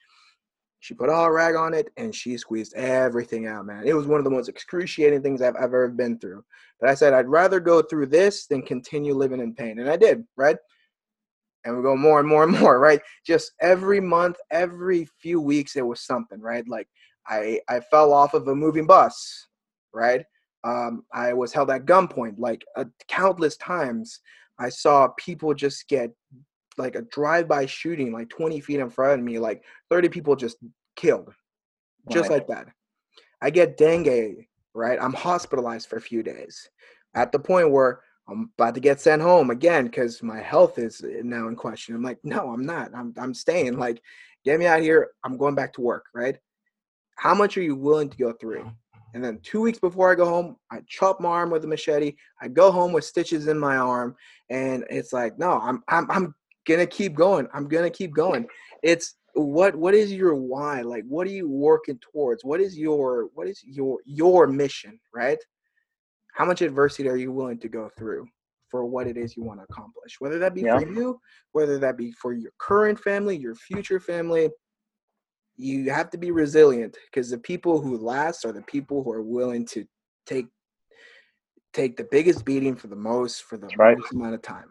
she put all rag on it and she squeezed everything out, man. It was one of the most excruciating things I've, ever been through. But I said I'd rather go through this than continue living in pain. And I did, right? and we go more and more and more right just every month every few weeks it was something right like i i fell off of a moving bus right um, i was held at gunpoint like uh, countless times i saw people just get like a drive-by shooting like 20 feet in front of me like 30 people just killed just right. like that i get dengue right i'm hospitalized for a few days at the point where I'm about to get sent home again because my health is eh, now in question. I'm like, no, I'm not. I'm I'm staying. Like, get me out here. I'm going back to work. Right? How much are you willing to go through? And then two weeks before I go home, I chop my arm with a machete. I go home with stitches in my arm, and it's like, no, I'm I'm I'm gonna keep going. I'm gonna keep going. It's what what is your why? Like, what are you working towards? What is your what is your your mission? Right? how much adversity are you willing to go through for what it is you want to accomplish whether that be yeah. for you whether that be for your current family your future family you have to be resilient because the people who last are the people who are willing to take take the biggest beating for the most for the right. most amount of time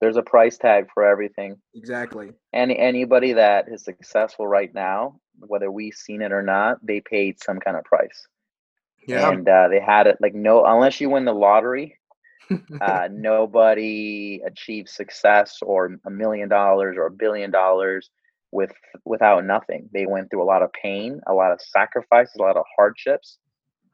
there's a price tag for everything exactly any anybody that is successful right now whether we've seen it or not they paid some kind of price yeah. And uh, they had it like no, unless you win the lottery, uh, nobody achieves success or a million dollars or a billion dollars with without nothing. They went through a lot of pain, a lot of sacrifices, a lot of hardships,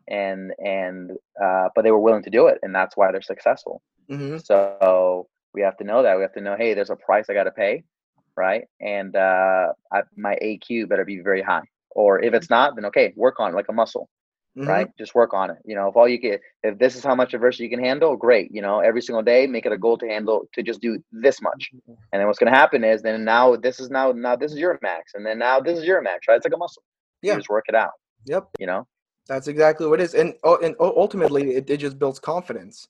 and and uh, but they were willing to do it, and that's why they're successful. Mm-hmm. So We have to know that. We have to know, hey, there's a price I got to pay, right? And uh, I, my AQ better be very high. Or if it's not, then okay, work on it like a muscle, Mhm. right? Just work on it. You know, if all you get, if this is how much adversity you can handle, great. You know, every single day, make it a goal to handle to just do this much. And then what's going to happen is then now this is now now this is your max, and then now this is your max, right? It's like a muscle. You Yeah. just work it out. Yep. You know. That's exactly what it is, and oh, and ultimately, it, it just builds confidence.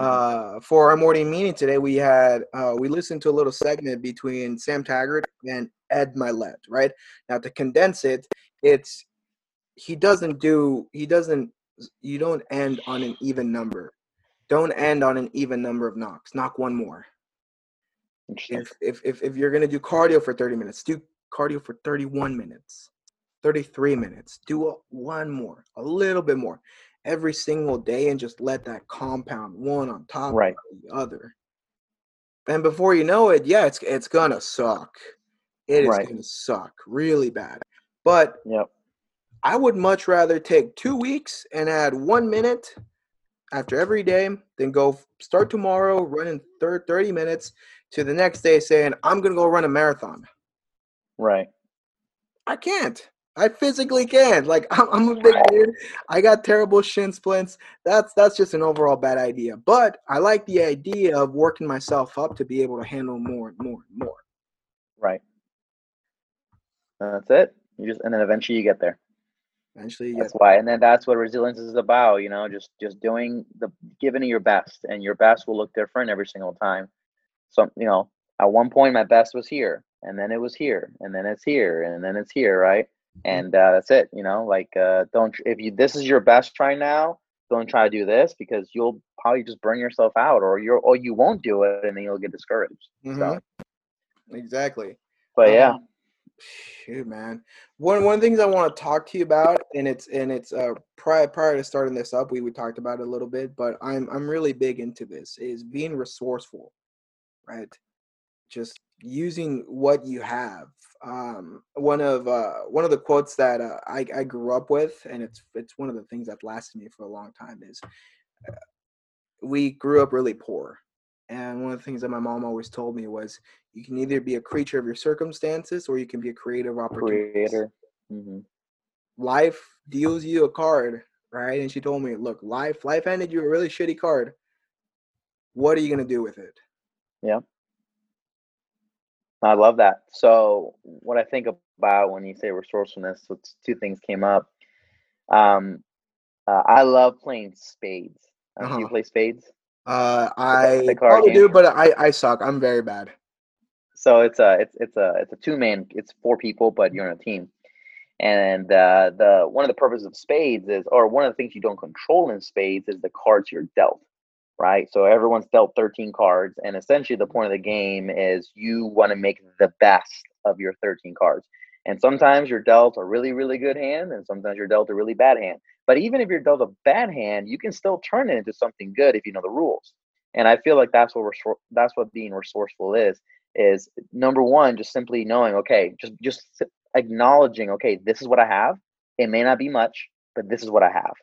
Uh, for our morning meeting today, we had uh, we listened to a little segment between Sam Taggart and Ed Mylett. Right now, to condense it, it's he doesn't do he doesn't you don't end on an even number. Don't end on an even number of knocks. Knock one more. If if if, if you're gonna do cardio for 30 minutes, do cardio for 31 minutes, 33 minutes. Do a, one more, a little bit more, every single day, and just let that compound one on top Right. of the other. And before you know it, yeah, it's it's gonna suck. It is Right. gonna suck really bad. But Yep. I would much rather take two weeks and add one minute after every day than go start tomorrow running 30 minutes to the next day saying, I'm going to go run a marathon. Right. I can't. I physically can't. Like I'm, I'm a big dude. I got terrible shin splints. That's that's just an overall bad idea. But I like the idea of working myself up to be able to handle more and more and more. Right. That's it. You just and then eventually you get there. Eventually, you That's get why, and then that's what resilience is about. You know, just just doing the giving it your best, and your best will look different every single time. So you know, at one point my best was here, and then it was here, and then it's here, and then it's here, right? And uh, that's it. You know, like uh, don't if you this is your best try now, don't try to do this because you'll probably just burn yourself out, or you're or you won't do it, and then you'll get discouraged. So, Mhm. exactly. but yeah, Um, shoot, man. One one of the things I want to talk to you about, and it's and it's uh prior prior to starting this up, we we talked about it a little bit, but I'm I'm really big into this is being resourceful, right? Just using what you have. Um, one of uh one of the quotes that uh, I I grew up with, and it's it's one of the things that lasted me for a long time is, uh, we grew up really poor, and one of the things that my mom always told me was, you can either be a creature of your circumstances or you can be a creative of opportunities. creator. hmm Life deals you a card, right? And she told me, look, life life handed you a really shitty card. What are you gonna do with it? I love that. So, what I think about when you say resourcefulness, it's two things came up. Um, uh, I love playing spades. Uh, Do you Uh-huh. play spades? Uh, I probably do, but I I suck. I'm very bad. So it's a it's it's a it's a two man. It's four people, but you're on a team. And uh, the one of the purposes of spades is, or one of the things you don't control in spades is the cards you're dealt, right? So everyone's dealt 13 cards, and essentially the point of the game is you want to make the best of your 13 cards. And sometimes you're dealt a really really good hand, and sometimes you're dealt a really bad hand. But even if you're dealt a bad hand, you can still turn it into something good if you know the rules. And I feel like that's what resor- that's what being resourceful is is number one just simply knowing okay just just acknowledging okay this is what i have it may not be much but this is what i have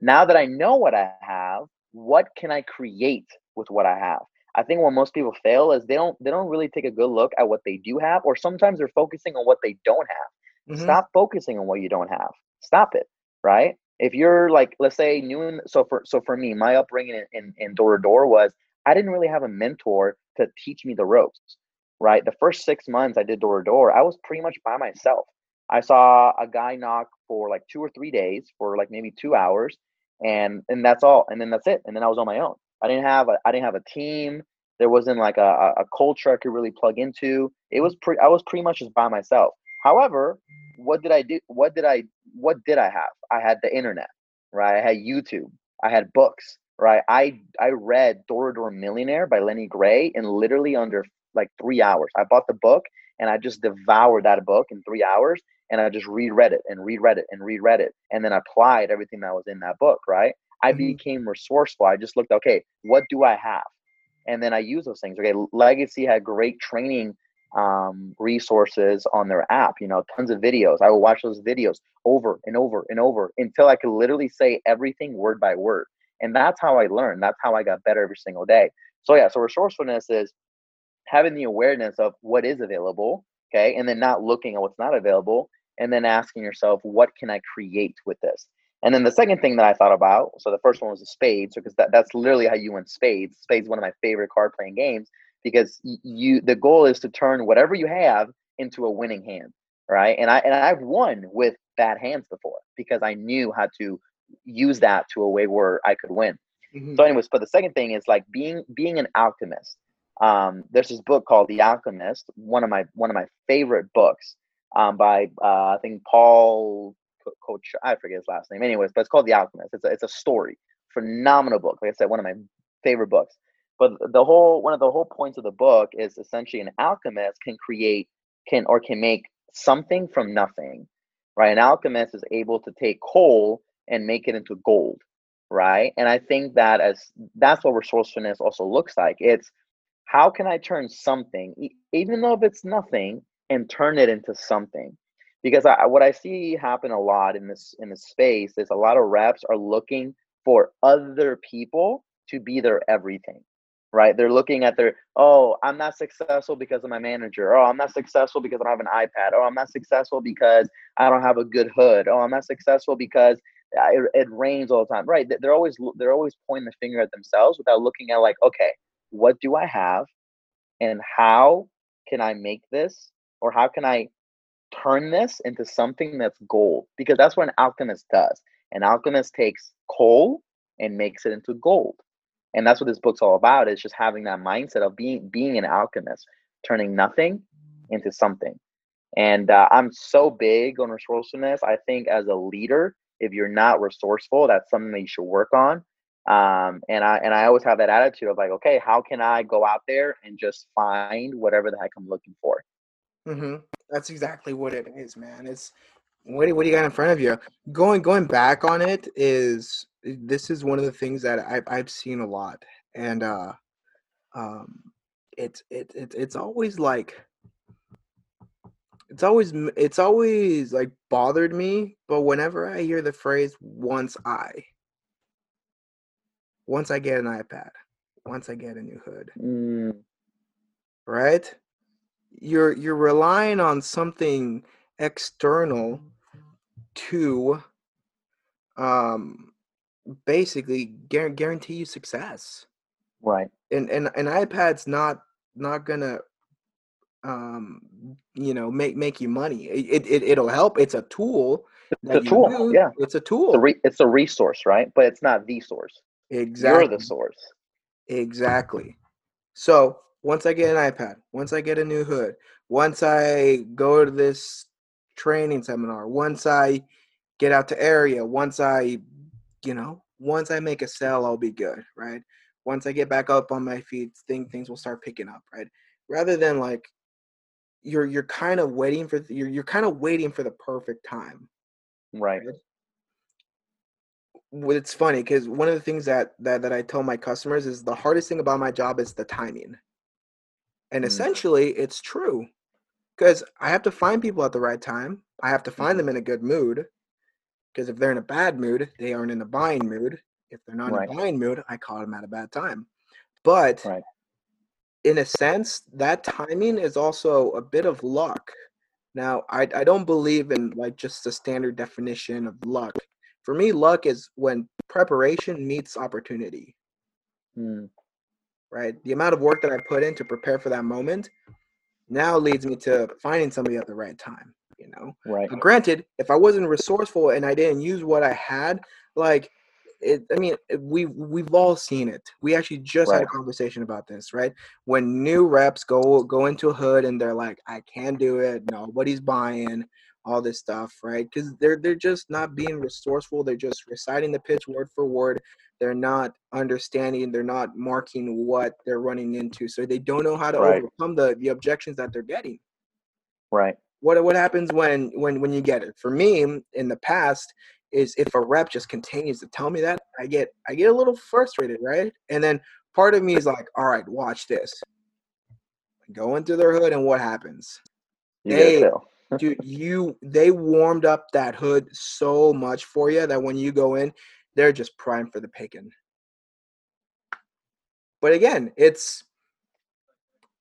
now that i know what i have what can i create with what i have? I think what most people fail is they don't they don't really take a good look at what they do have or sometimes they're focusing on what they don't have. Mhm. stop focusing on what you don't have. Stop it right? If you're like let's say new in so for so for me my upbringing in, in, in door to door was i didn't really have a mentor to teach me the ropes right? The first six months i did door to door i was pretty much by myself. I saw a guy knock for like two or three days for like maybe two hours and and that's all and then that's it and then i was on my own. I didn't have a i didn't have a team. There wasn't like a, a culture i could really plug into. It was pretty i was pretty much just by myself. However what did i do what did i what did i have? I had the internet right? I had youtube. I had books right? I i read door to door millionaire by lenny gray in literally under like three hours. I bought the book and i just devoured that book in three hours and i just reread it and reread it and reread it and then applied everything that was in that book right? I Mhm. became resourceful. I just looked okay what do i have? And then i use those things okay? Legacy had great training um, resources on their app you know tons of videos. I would watch those videos over and over and over until i could literally say everything word by word. And that's how i learned. That's how i got better every single day. So yeah, so resourcefulness is having the awareness of what is available, okay, and then not looking at what's not available, and then asking yourself, what can I create with this? And then the second thing that I thought about, so the first one was the spades, because that, that's literally how you win spades. Spades is one of my favorite card playing games because you the goal is to turn whatever you have into a winning hand, right? And I and I've won with bad hands before because I knew how to use that to a way where I could win. Mm-hmm. So, anyways, but the second thing is like being being an alchemist. Um, there's this book called The Alchemist, one of my one of my favorite books, um, by uh, I think Paul Coach. I forget his last name. Anyways, but it's called The Alchemist. It's a, it's a story, phenomenal book. Like I said, one of my favorite books. But the whole one of the whole points of the book is essentially an alchemist can create can or can make something from nothing, right? An alchemist is able to take coal and make it into gold, right? And I think that as that's what resourcefulness also looks like. It's how can I turn something, even though if it's nothing, and turn it into something? Because I, what I see happen a lot in this in this space is a lot of reps are looking for other people to be their everything right? They're looking at their, oh, I'm not successful because of my manager. Oh, I'm not successful because I don't have an iPad. Oh, I'm not successful because I don't have a good hood. Oh, I'm not successful because it, it rains all the time. Right? They're always they're always pointing the finger at themselves without looking at like, okay, what do I have, and how can I make this, or how can I turn this into something that's gold? Because that's what an alchemist does. An alchemist takes coal and makes it into gold and that's what this book's all about is just having that mindset of being being an alchemist turning nothing into something and uh, i'm so big on resourcefulness i think as a leader if you're not resourceful that's something that you should work on um, and i and i always have that attitude of like okay how can i go out there and just find whatever the heck i'm looking for mm-hmm. that's exactly what it is man it's what, what do you got in front of you going going back on it is this is one of the things that I've I've seen a lot, and uh, um, it's it, it it's always like it's always it's always like bothered me. But whenever I hear the phrase "once I," once I get an iPad, once I get a new hood, mm. right? You're you're relying on something external to um basically guarantee you success. Right. And and an iPad's not not gonna um you know make make you money. It it it'll help. It's a tool. It's a tool. Use. Yeah. It's a tool. It's a, re- it's a resource, right? But it's not the source. Exactly. You're the source. Exactly. So once I get an iPad, once I get a new hood, once I go to this training seminar, once I get out to area, once I you know, once I make a sale, I'll be good, right? Once I get back up on my feet, thing things will start picking up, right? Rather than like you're you're kind of waiting for you're you're kind of waiting for the perfect time, right? right? It's funny because one of the things that that that I tell my customers is the hardest thing about my job is the timing, and mm. essentially it's true because I have to find people at the right time. I have to find mm-hmm. them in a good mood. Because if they're in a bad mood, they aren't in a buying mood. If they're not right. in a buying mood, I caught them at a bad time. But right. in a sense, that timing is also a bit of luck. Now, I, I don't believe in like just the standard definition of luck. For me, luck is when preparation meets opportunity. Hmm. Right? The amount of work that I put in to prepare for that moment now leads me to finding somebody at the right time you know right but granted if i wasn't resourceful and i didn't use what i had like it, I mean, we we've all seen it. We actually just right. had a conversation about this, right? When new reps go go into a hood and they're like, "I can't do it. Nobody's buying." All this stuff, right? Because they're they're just not being resourceful. They're just reciting the pitch word for word. They're not understanding. They're not marking what they're running into, so they don't know how to right. overcome the the objections that they're getting. Right what what happens when when when you get it for me in the past is if a rep just continues to tell me that i get i get a little frustrated right and then part of me is like all right watch this go into their hood and what happens you they dude you they warmed up that hood so much for you that when you go in they're just primed for the picking but again, it's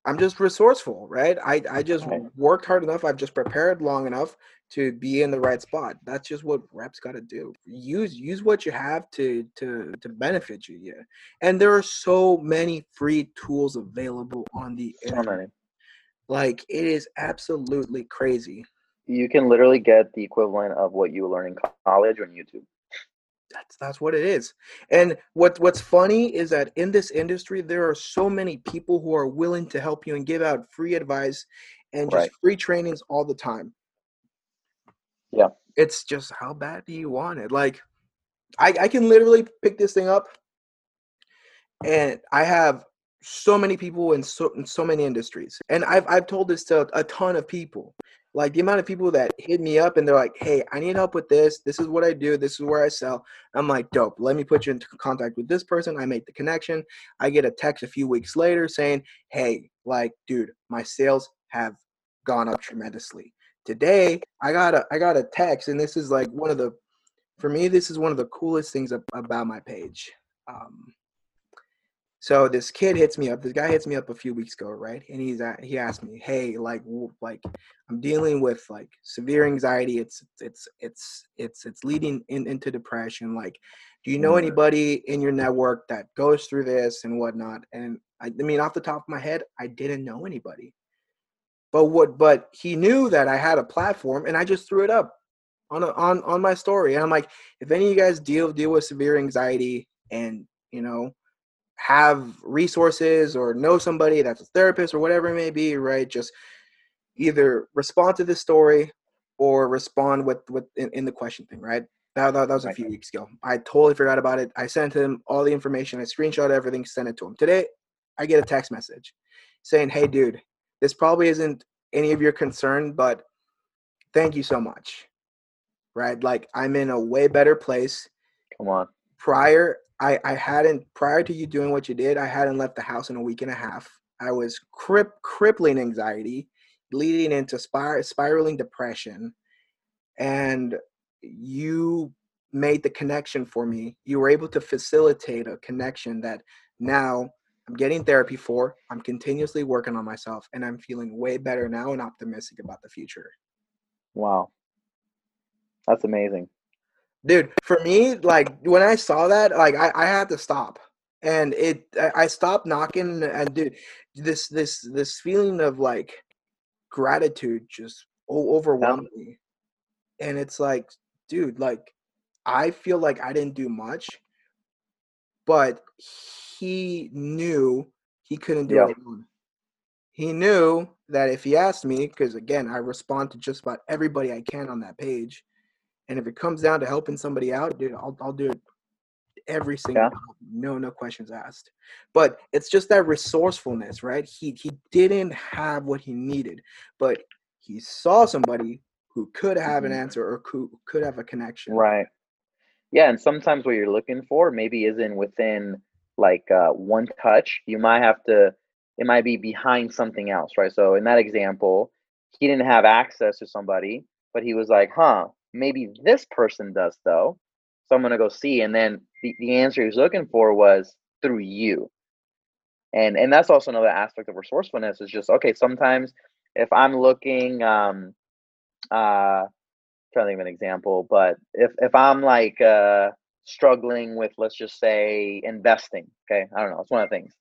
I'm just resourceful, right? I I just worked hard enough. I've just prepared long enough to be in the right spot. That's just what reps got to do. Use use what you have to to to benefit you. Yeah, and there are so many free tools available on the So internet. many. Like it is absolutely crazy. You can literally get the equivalent of what you learn in college on YouTube. That's that's what it is. And what what's funny is that in this industry there are so many people who are willing to help you and give out free advice and just Right. free trainings all the time. Yeah. It's just how bad do you want it? Like I I can literally pick this thing up and I have so many people in so in so many industries. And I've I've told this to a ton of people. Like the amount of people that hit me up and they're like, "Hey, I need help with this. This is what I do. This is where I sell." I'm like, "Dope. Let me put you into contact with this person." I make the connection. I get a text a few weeks later saying, "Hey, like, dude, my sales have gone up tremendously." Today, I got a I got a text, and this is like one of the, for me, this is one of the coolest things about my page. Um, so this kid hits me up. This guy hits me up a few weeks ago, right? And he's at, he asked me, "Hey, like, like, I'm dealing with like severe anxiety. It's it's it's it's it's leading in, into depression. Like, do you know Mm. anybody in your network that goes through this and whatnot?" And I, I mean, off the top of my head, I didn't know anybody. But what? But he knew that I had a platform, and I just threw it up on a, on on my story. And I'm like, if any of you guys deal deal with severe anxiety and you know have resources or know somebody that's a therapist or whatever it may be, right? Just either respond to this story or respond with with in, in the question thing, right? That, that, that was a few weeks ago. I totally forgot about it. I sent him all the information. I screenshot everything, sent it to him. Today, I get a text message saying, "Hey, dude, this probably isn't any of your concern, but thank you so much." Right? Like I'm in a way better place Come on. prior I, I hadn't prior to you doing what you did i hadn't left the house in a week and a half i was crip, crippling anxiety leading into spir- spiraling depression and you made the connection for me you were able to facilitate a connection that now i'm getting therapy for i'm continuously working on myself and i'm feeling way better now and optimistic about the future Wow. That's amazing. Dude for me like when i saw that like i, I had to stop. And it I, I stopped knocking and dude this this this feeling of like gratitude just overwhelmed me. And it's like dude like i feel like i didn't do much but he knew he couldn't do Yeah. it alone. He knew that if he asked me because again i respond to just about everybody i can on that page and if it comes down to helping somebody out, dude, I'll I'll do it every single Yeah. time. No, no questions asked. But it's just that resourcefulness, right? He he didn't have what he needed, but he saw somebody who could have an Mhm. answer or could could have a connection. Right. Yeah, and sometimes what you're looking for maybe isn't within like uh, one touch. You might have to. It might be behind something else, right? So in that example, he didn't have access to somebody, but he was like, "Huh, maybe this person does though." So I'm gonna go see, and then the, the answer he was looking for was through you. And and that's also another aspect of resourcefulness is just okay. Sometimes if I'm looking, um, uh, trying to think of an example, but if if I'm like uh struggling with let's just say investing, okay, I don't know, it's one of the things.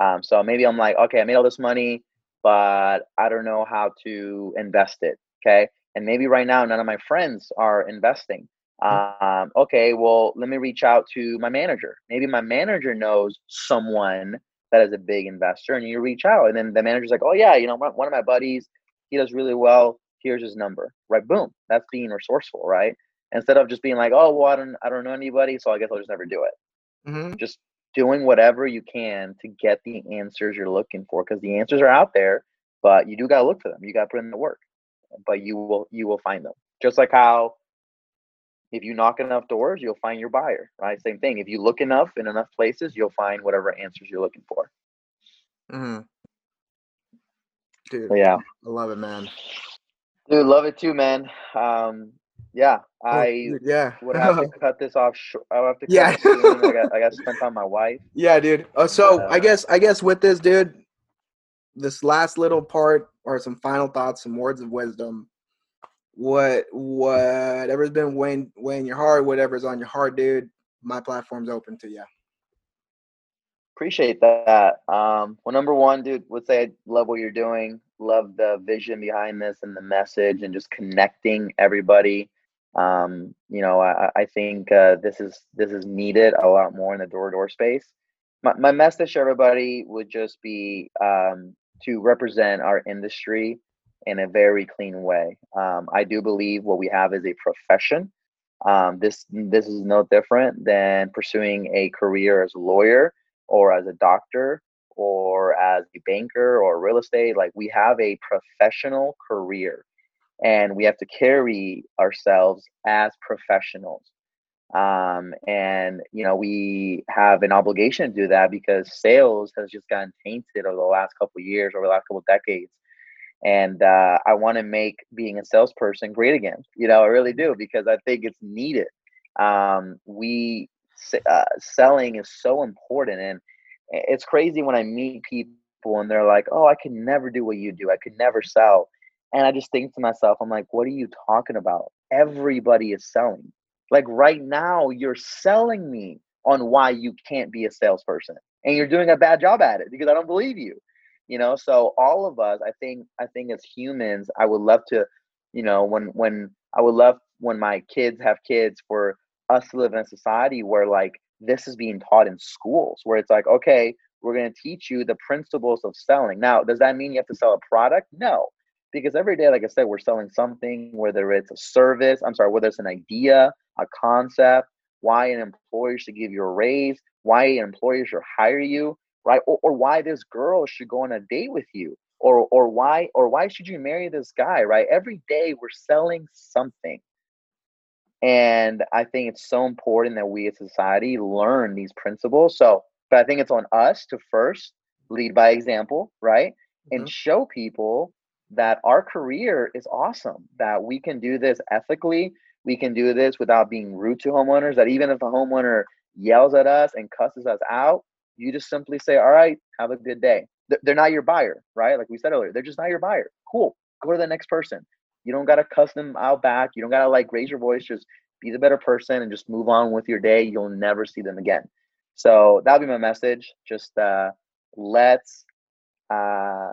Um, so maybe I'm like, okay, I made all this money, but I don't know how to invest it, okay, and maybe right now none of my friends are investing. Um, okay, well, let me reach out to my manager. Maybe my manager knows someone that is a big investor, and you reach out, and then the manager's like, oh yeah, you know, one of my buddies, he does really well. Here's his number. Right boom that's being resourceful right? Instead of just being like oh well i don't i don't know anybody so i guess i'll just never do it. Mhm. just doing whatever you can to get the answers you're looking for because the answers are out there but you do got to look for them. You got to put in the work but you will you will find them just like how if you knock enough doors you'll find your buyer right same thing if you look enough in enough places you'll find whatever answers you're looking for Mm-hmm. Dude, yeah I love it, man. Dude, love it too, man. Um, Yeah, Oh, I yeah. would have to cut this off. Short. I would have to. Cut Yeah. I got. I got to spend time with my wife. Yeah, dude. Uh, so Uh, I guess I guess with this, dude, this last little part or some final thoughts, some words of wisdom. What whatever's been weighing weighing your heart, whatever's on your heart, dude. My platform's open to you. Appreciate that. Um, well, number one, dude, would say I love what you're doing. Love the vision behind this and the message, and just connecting everybody. Um, you know, I, I think uh, this is this is needed a lot more in the door to door space. My my message to everybody would just be um, to represent our industry in a very clean way. Um, I do believe what we have is a profession. Um, this this is no different than pursuing a career as a lawyer or as a doctor or as a banker or real estate like we have a professional career and we have to carry ourselves as professionals um, and you know we have an obligation to do that because sales has just gotten tainted over the last couple years over the last couple decades. And uh, i want to make being a salesperson great again you know i really do because i think it's needed. Um, we uh, selling is so important and it's crazy when i meet people and they're like oh i can never do what you do. I could never sell. And i just think to myself i'm like what are you talking about? Everybody is selling like right now you're selling me on why you can't be a salesperson and you're doing a bad job at it because i don't believe you you know? So all of us i think i think as humans i would love to you know when when i would love when my kids have kids for us to live in a society where like this is being taught in schools where it's like okay we're going to teach you the principles of selling. Now does that mean you have to sell a product? No because every day like i said we're selling something whether it's a service i'm sorry whether it's an idea a concept why an employer should give you a raise why an employer should hire you right or, or why this girl should go on a date with you or or why or why should you marry this guy right every day we're selling something and I think it's so important that we as society learn these principles. So, but I think it's on us to first lead by example, right? Mhm. And show people that our career is awesome, that we can do this ethically, we can do this without being rude to homeowners, that even if a homeowner yells at us and cusses us out, you just simply say, All right, have a good day. They're not your buyer, right? Like we said earlier, they're just not your buyer. Cool. Go to the next person. You don't gotta cuss them out back. You don't gotta like raise your voice. Just be the better person and just move on with your day. You'll never see them again. So that'll be my message. Just uh, let's uh,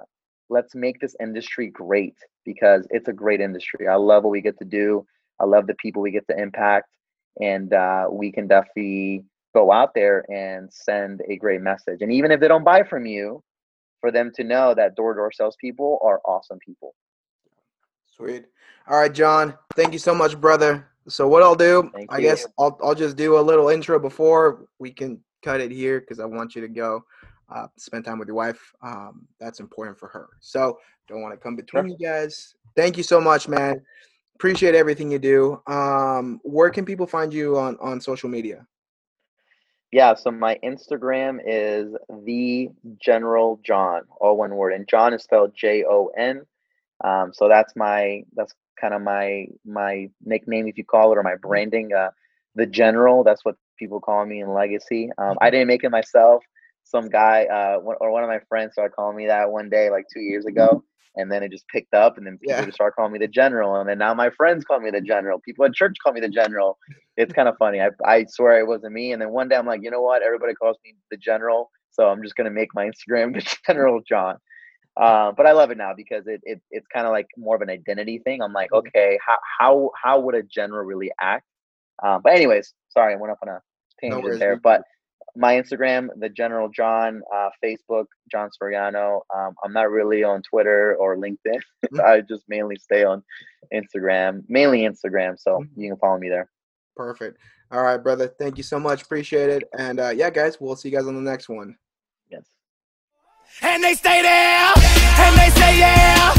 let's make this industry great because it's a great industry. I love what we get to do. I love the people we get to impact, and uh, we can definitely go out there and send a great message. And even if they don't buy from you, for them to know that door to door salespeople are awesome people. Sweet. All right, John. Thank you so much, brother. So what I'll do, Thank I you. guess I'll I'll just do a little intro before we can cut it here because I want you to go uh, spend time with your wife. Um, that's important for her. So don't want to come between Sure. you guys. Thank you so much, man. Appreciate everything you do. Um, where can people find you on on social media? Yeah, so my Instagram is the General John, all one word, and John is spelled J O N. Um, so that's my that's kind of my my nickname, if you call it, or my branding. Uh, the General, that's what people call me in Legacy. Um, I didn't make it myself. Some guy uh, one, or one of my friends started calling me that one day, like two years ago, and then it just picked up, and then people Yeah. just started calling me the General, and then now my friends call me the General. People at church call me the General it's kind of funny. I, I swear it wasn't me. And then one day I'm like, you know what? Everybody calls me the general. So I'm just going to make my Instagram the general John. Uh, but I love it now because it, it it's kind of like more of an identity thing. I'm like, Mhm. okay, how, how, how would a general really act? Um, but anyways, sorry, I went up on a tangent worries, there, but my Instagram, the general John, uh, Facebook, John Soriano. Um, I'm not really on Twitter or LinkedIn. Mhm. I just mainly stay on Instagram, mainly Instagram. So Mhm. you can follow me there. Perfect. All right, brother. Thank you so much. Appreciate it. And uh, yeah, guys, we'll see you guys on the next one. Yes. And they stay there, and they say yeah.